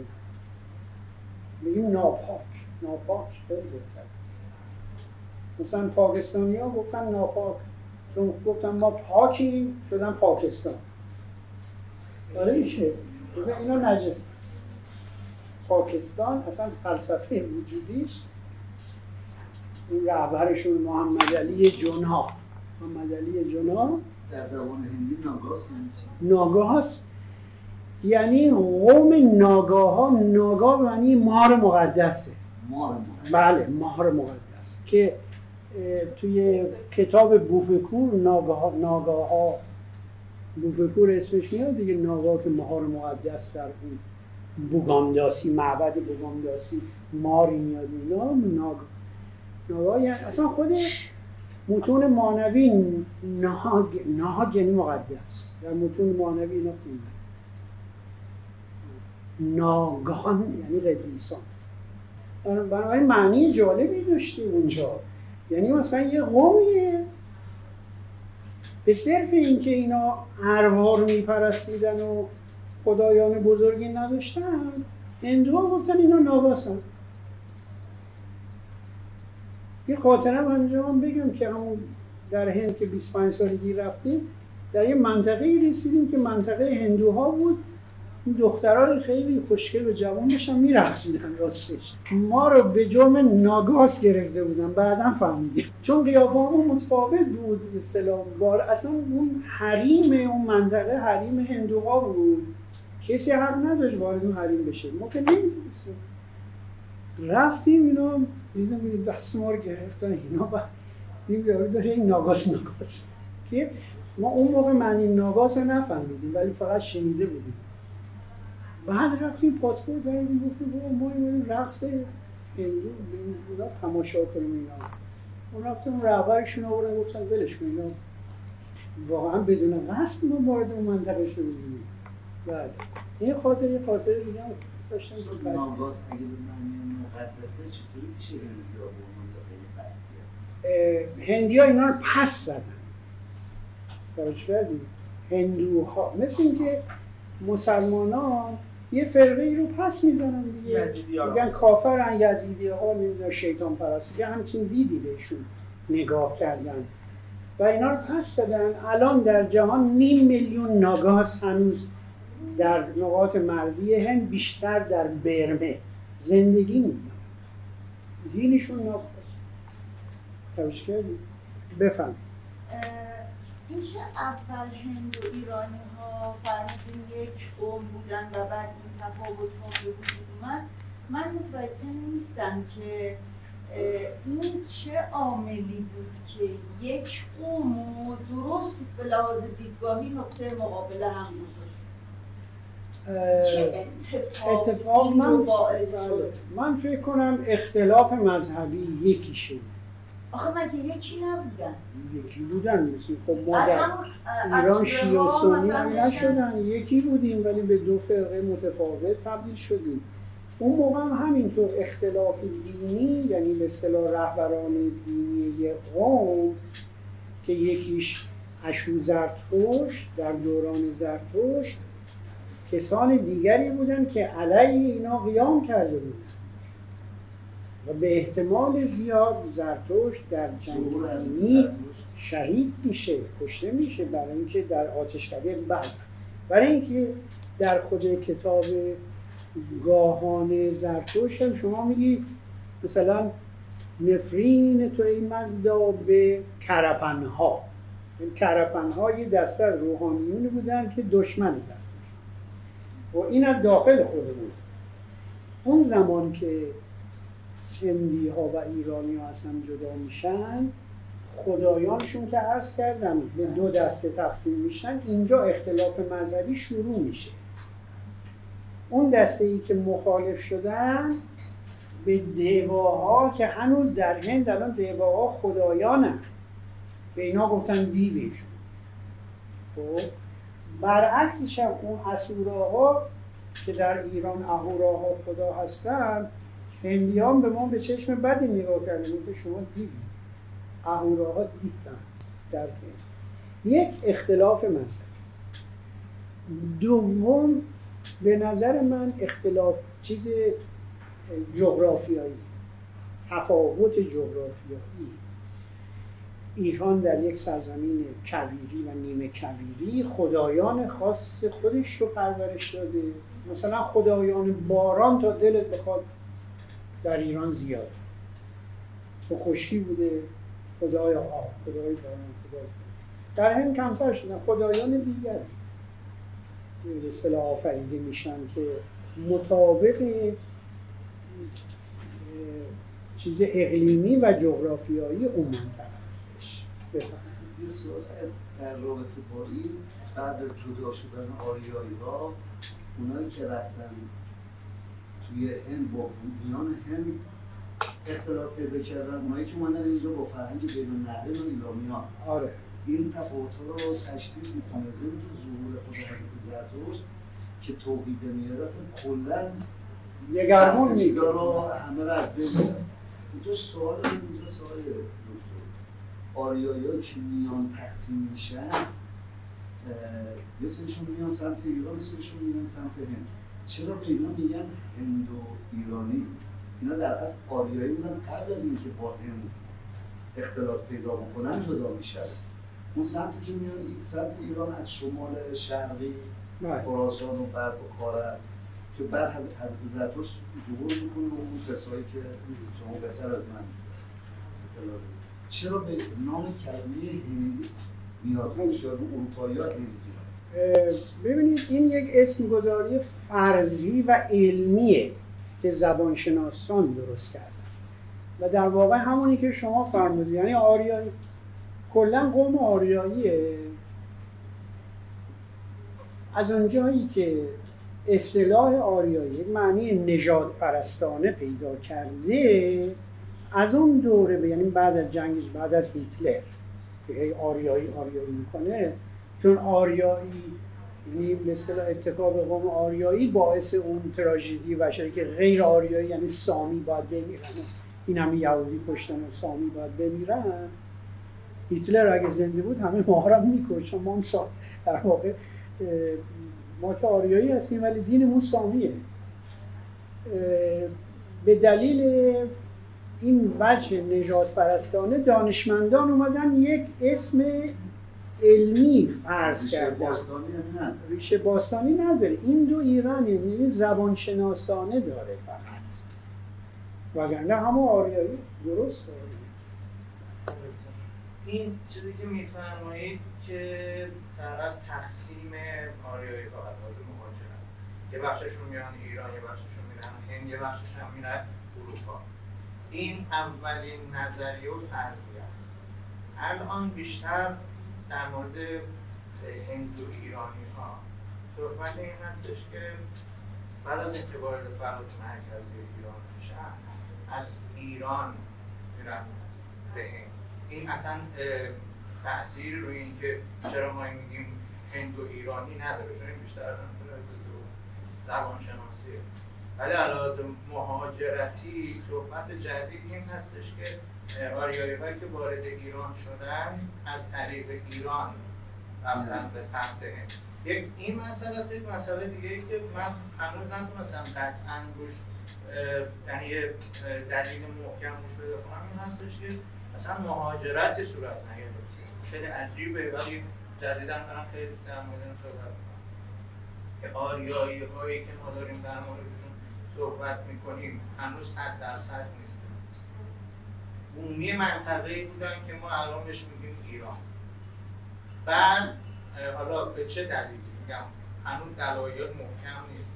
میگیم ناپاک. ناپاک خیلی بهتر مثلا پاکستانی ها گفتن ناپاک. چون گفتن ما پاکیم شدن پاکستان. آره میشه اینا نجس. پاکستان اصلا فلسفه وجودیش این رهبرشون محمد علی جنا محمد علی جنا در زبان هندی ناگاس نیست ناگاه هست یعنی قوم ناگاه ها ناگاه به معنی مار مقدسه. مار مار بله مار مقدس. که توی کتاب بوفکور ناگاه ناگاه ها بوفکور اسمش میاد دیگه ناگا که مهار مقدس در اون بوگانداسی معبد بوگانداسی ماری میاد اینا ناگ ناگا یعنی اصلا خود متون مانوی نهاگ نهاگ یعنی مقدس. در متون مانوی اینا خونده. ناگان یعنی قدیسان. بنابراین معنی جالبی داشته اونجا. یعنی مثلا یه قومیه. به صرف اینکه اینا اروا میپرستیدن و خدایان بزرگی نداشتن. هندوها گفتن اینا ناگاسن یه خاطرم انجام بگم که همون در هند که 25 سالگی رفتیم در یه منطقه رسیدیم که منطقه هندوها بود. این دخترها خیلی خوشگل و جوان داشتن میرقصیدن راستش. ما رو به جرم ناگاس گرفته بودن بعدا فهمیدیم. چون قیافه متفاوت بود اصطلاح. بار اصلا اون حریم اون منطقه حریم هندوها بود. کسی حق نداشت وارد اون حریم بشه. ما که نمی‌دونستیم. رفتیم اینا دیدم دست ما رو گرفتن اینا و این یارو داره این ناگاس ناگاس که ما اون موقع معنی ناگاس نفهمیدیم ولی فقط شنیده بودیم. بعد رفتیم پاسپورت داریم گفتیم ما این رقص هندو بودا تماشا کنیم اینا. اون رفتیم رهبرشون آوردن گفتن ولش کن اینا. واقعا بدون قصد ما وارد اون منطقه شدیم. بعد این خاطر یه خاطر دیگه داشتم که ناگاس اگه به معنی مقدسه چطوری میشه هندی ها اینا رو پس زدن. فرش کردیم هندوها مثل اینکه مسلمانان یه فرقه ای رو پس می‌زنن دیگه. میگن کافرن یزیدی ها نمی‌دونن شیطان پرست یه همچین دیدی بهشون نگاه کردن. و اینا رو پس دادن الان در جهان نیم میلیون ناگاس هنوز در نقاط مرزی هند بیشتر در برمه زندگی می‌کنن دینشون ناگاس توش کردی؟ بفهم اینکه اول هند و ایرانی ها فرمودین یک قوم بودن و بعد این تفاوت ها به وجود اومد من متوجه نیستم که این چه عاملی بود که یک قوم درست به لحاظ دیدگاهی نقطه مقابل هم گذاشت. اتفاق, اتفاق من, باعث شد؟ من فکر کنم اختلاف مذهبی یکی شد آخه مگه یکی نبودن؟ یکی بودن مثل خب ما در ایران شیعه و سنی نشدن. یکی بودیم ولی به دو فرقه متفاوت تبدیل شدیم. اون موقع هم همینطور اختلاف دینی یعنی به اصطلاح رهبران دینی یک قوم که یکیش اشو زرتوش در دوران زرتوش کسان دیگری بودن که علیه اینا قیام کرده بودن و به احتمال زیاد زرتوش در جنگ شهید میشه کشته میشه برای اینکه در آتشکده بعد برای اینکه در خود کتاب گاهان زرتوش هم شما میگی مثلا نفرین تو ای مزدا به کرپنها. کرپنها یه دسته روحانیونی بودن که دشمن زرتوش و این از داخل خود بود اون زمان که هندی ها و ایرانی ها اصلا جدا میشن خدایانشون که عرض کردم به دو دسته تقسیم میشن اینجا اختلاف مذهبی شروع میشه. اون دسته ای که مخالف شدن به دیواها که هنوز در هند الان دیواها خدایانن. به اینا گفتن دیویشون خب؟ برعکسش هم اون اسوراها که در ایران اهوراها خدا هستن هندیان به ما به چشم بدی نگاه کردن که شما دیدید. اهوراها دیدن در هند. یک اختلاف مذهب. دوم به نظر من اختلاف چیز جغرافیایی تفاوت جغرافیایی. ایران در یک سرزمین کویری و نیمه کویری خدایان خاص خودش رو پرورش داده. مثلا خدایان باران تا دلت بخواد در ایران زیاد. تو خشکی بوده خدای آب خدای باران خدای در هند کمتر شدن خدایان دیگر به اصطلاح آفریده میشن که مطابق چیز اقلیمی و جغرافیایی اون هستش بفرمایید یه سوال در رابطه با این بعد از جدا شدن آریایی ها اونایی که رفتن توی هند با میان هند اختلاف پیدا کردن اونایی که اومدن اینجا با فرهنگ بین النهرین و ایرامیان آره. این تفاوت ها رو تشدید می‌کنه. ضمن که ظهور خود حضرت زرتشت که توحید میاد اصلا کلا چیزا میگه رو همه رو از بین اینجا سوال اینجا سوال دکتر آریایی که میان تقسیم میشن یه سریشون میان سمت ایران یه سریشون میان سمت هند چرا به اینا میگن هند و ایرانی اینا در اصل آریایی بودن قبل از اینکه با هند اختلاط پیدا بکنن جدا میشن اون سمتی که میان این سمت ایران از شمال شرقی بله. خراسان و غرب و کارن که بعد حضرت زرتشت ظهور می‌کنه و اون کسایی که شما بهتر از من اطلاع. چرا به نام کلمه هندی میاد شاید اروپایی ها ببینید این یک اسم گذاری فرضی و علمیه که زبانشناسان درست کردن. و در واقع همونی که شما فرمودید یعنی آریایی. کلا قوم آریاییه. از اونجایی که اصطلاح آریایی معنی نژاد پرستانه پیدا کرده از اون دوره به- یعنی بعد از جنگش بعد از هیتلر که هی آریایی آریایی می‌کنه چون آریایی یعنی اتکا به قوم آریایی باعث اون تراژدی بشری که غیر آریایی یعنی سامی باید بمیرن. این همه یهودی کشتن و سامی باید بمیرن. هیتلر اگه زنده بود همه ما هم میکشت. ما هم. در واقع ما که آریایی هستیم ولی دینمون سامیه. به دلیل این وجه نجات پرستانه دانشمندان اومدن یک اسم علمی فرض کردن. باستانی هم نه ریشه باستانی نداره. این دو ایران یعنی زبان شناسانه داره فقط. وگرنه همه آریایی درست داره. این چیزی که میفرمایید که در از تقسیم آریایی ها از مهاجرت یه بخششون میرن ایران یه بخششون میرن هند یه بخشش هم میرن اروپا. این اولین نظریه و فرضی است. الان بیشتر در مورد هند و ایرانی ها صحبت این هستش که بعد از اینکه وارد فرات مرکزی ایران میشن از ایران میرن به هند. این اصلا اه، تأثیر روی اینکه چرا ما میگیم هند و ایرانی نداره چون این بیشتر زبان شناسیه ولی علاوه مهاجرتی صحبت جدید این هستش که آریایی هایی که وارد ایران شدن از طریق ایران رفتن به سمت هند یک این مسئله است یک مسئله دیگه ای که من هنوز نتونستم قطعا روش یعنی دلیل محکم روش پیدا کنم این هستش که اصلا مهاجرتی صورت نگرفته خیلی عجیبه ولی جدیدا دارم خیلی در مورد صحبت می‌کنم. که آریایی هایی که ما داریم در موردشون صحبت می‌کنیم هنوز صد درصد نیستن بومی منطقه بودن که ما الان بهش میگیم ایران. بعد حالا به چه دلیلی میگم؟ هنوز دلایل محکم نیست.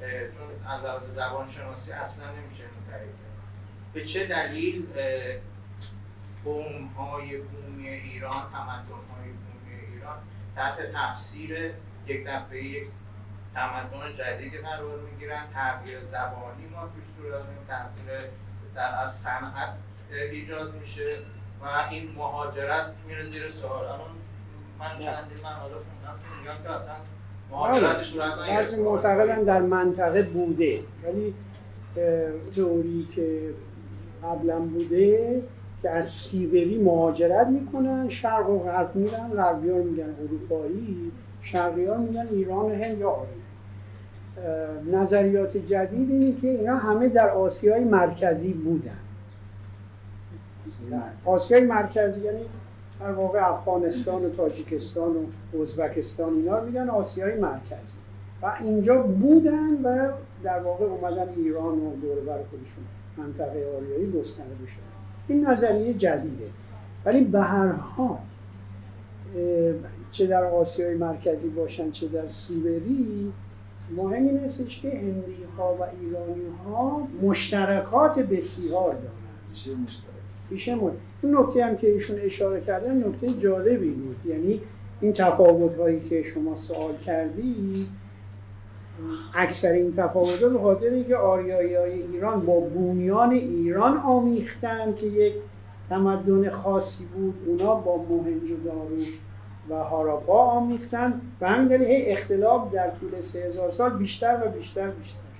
چون از لحاظ زبان شناسی اصلا نمیشه کرد. به چه دلیل قوم های بومی ایران تمدن های بومی ایران تحت تفسیر یک دفعه یک تمدن جدیدی قرار می‌گیرن تغییر زبانی ما توش صورت تغییر در از صنعت ایجاد میشه و این مهاجرت میره زیر سوال. الان من چندین مقاله خوندم که میگن که اصلا مهاجرت صورت بعضی. معتقدن در منطقه بوده. ولی اه، دوری که قبلا بوده که از سیبری مهاجرت می‌کنن شرق و غرب میرن غربی ها میگن اروپایی شرقی ها میگن ایران و هند یا اه، نظریات جدید اینه که اینا همه در آسیای مرکزی بودن. آسیای مرکزی یعنی در واقع افغانستان و تاجیکستان و ازبکستان اینا رو میگن آسیای مرکزی. و اینجا بودن و در واقع اومدن ایران و دور بر خودشون منطقه آریایی گسترده شدن. این نظریه جدیده. ولی به هر حال چه در آسیای مرکزی باشن چه در سیبری مهم این استش که هندی ها و ایرانی ها مشترکات بسیار دارن میشه مشترک. این نکته هم که ایشون اشاره کردن نکته جالبی بود. یعنی این تفاوت هایی که شما سوال کردی اکثر این تفاوت به خاطر اینکه آریایی های ایران با بونیان ایران آمیختن که یک تمدن خاصی بود. اونا با موهنجو و هاراپا آمیختن. و همین دلیل اختلاف در طول سه هزار سال بیشتر و بیشتر بیشتر.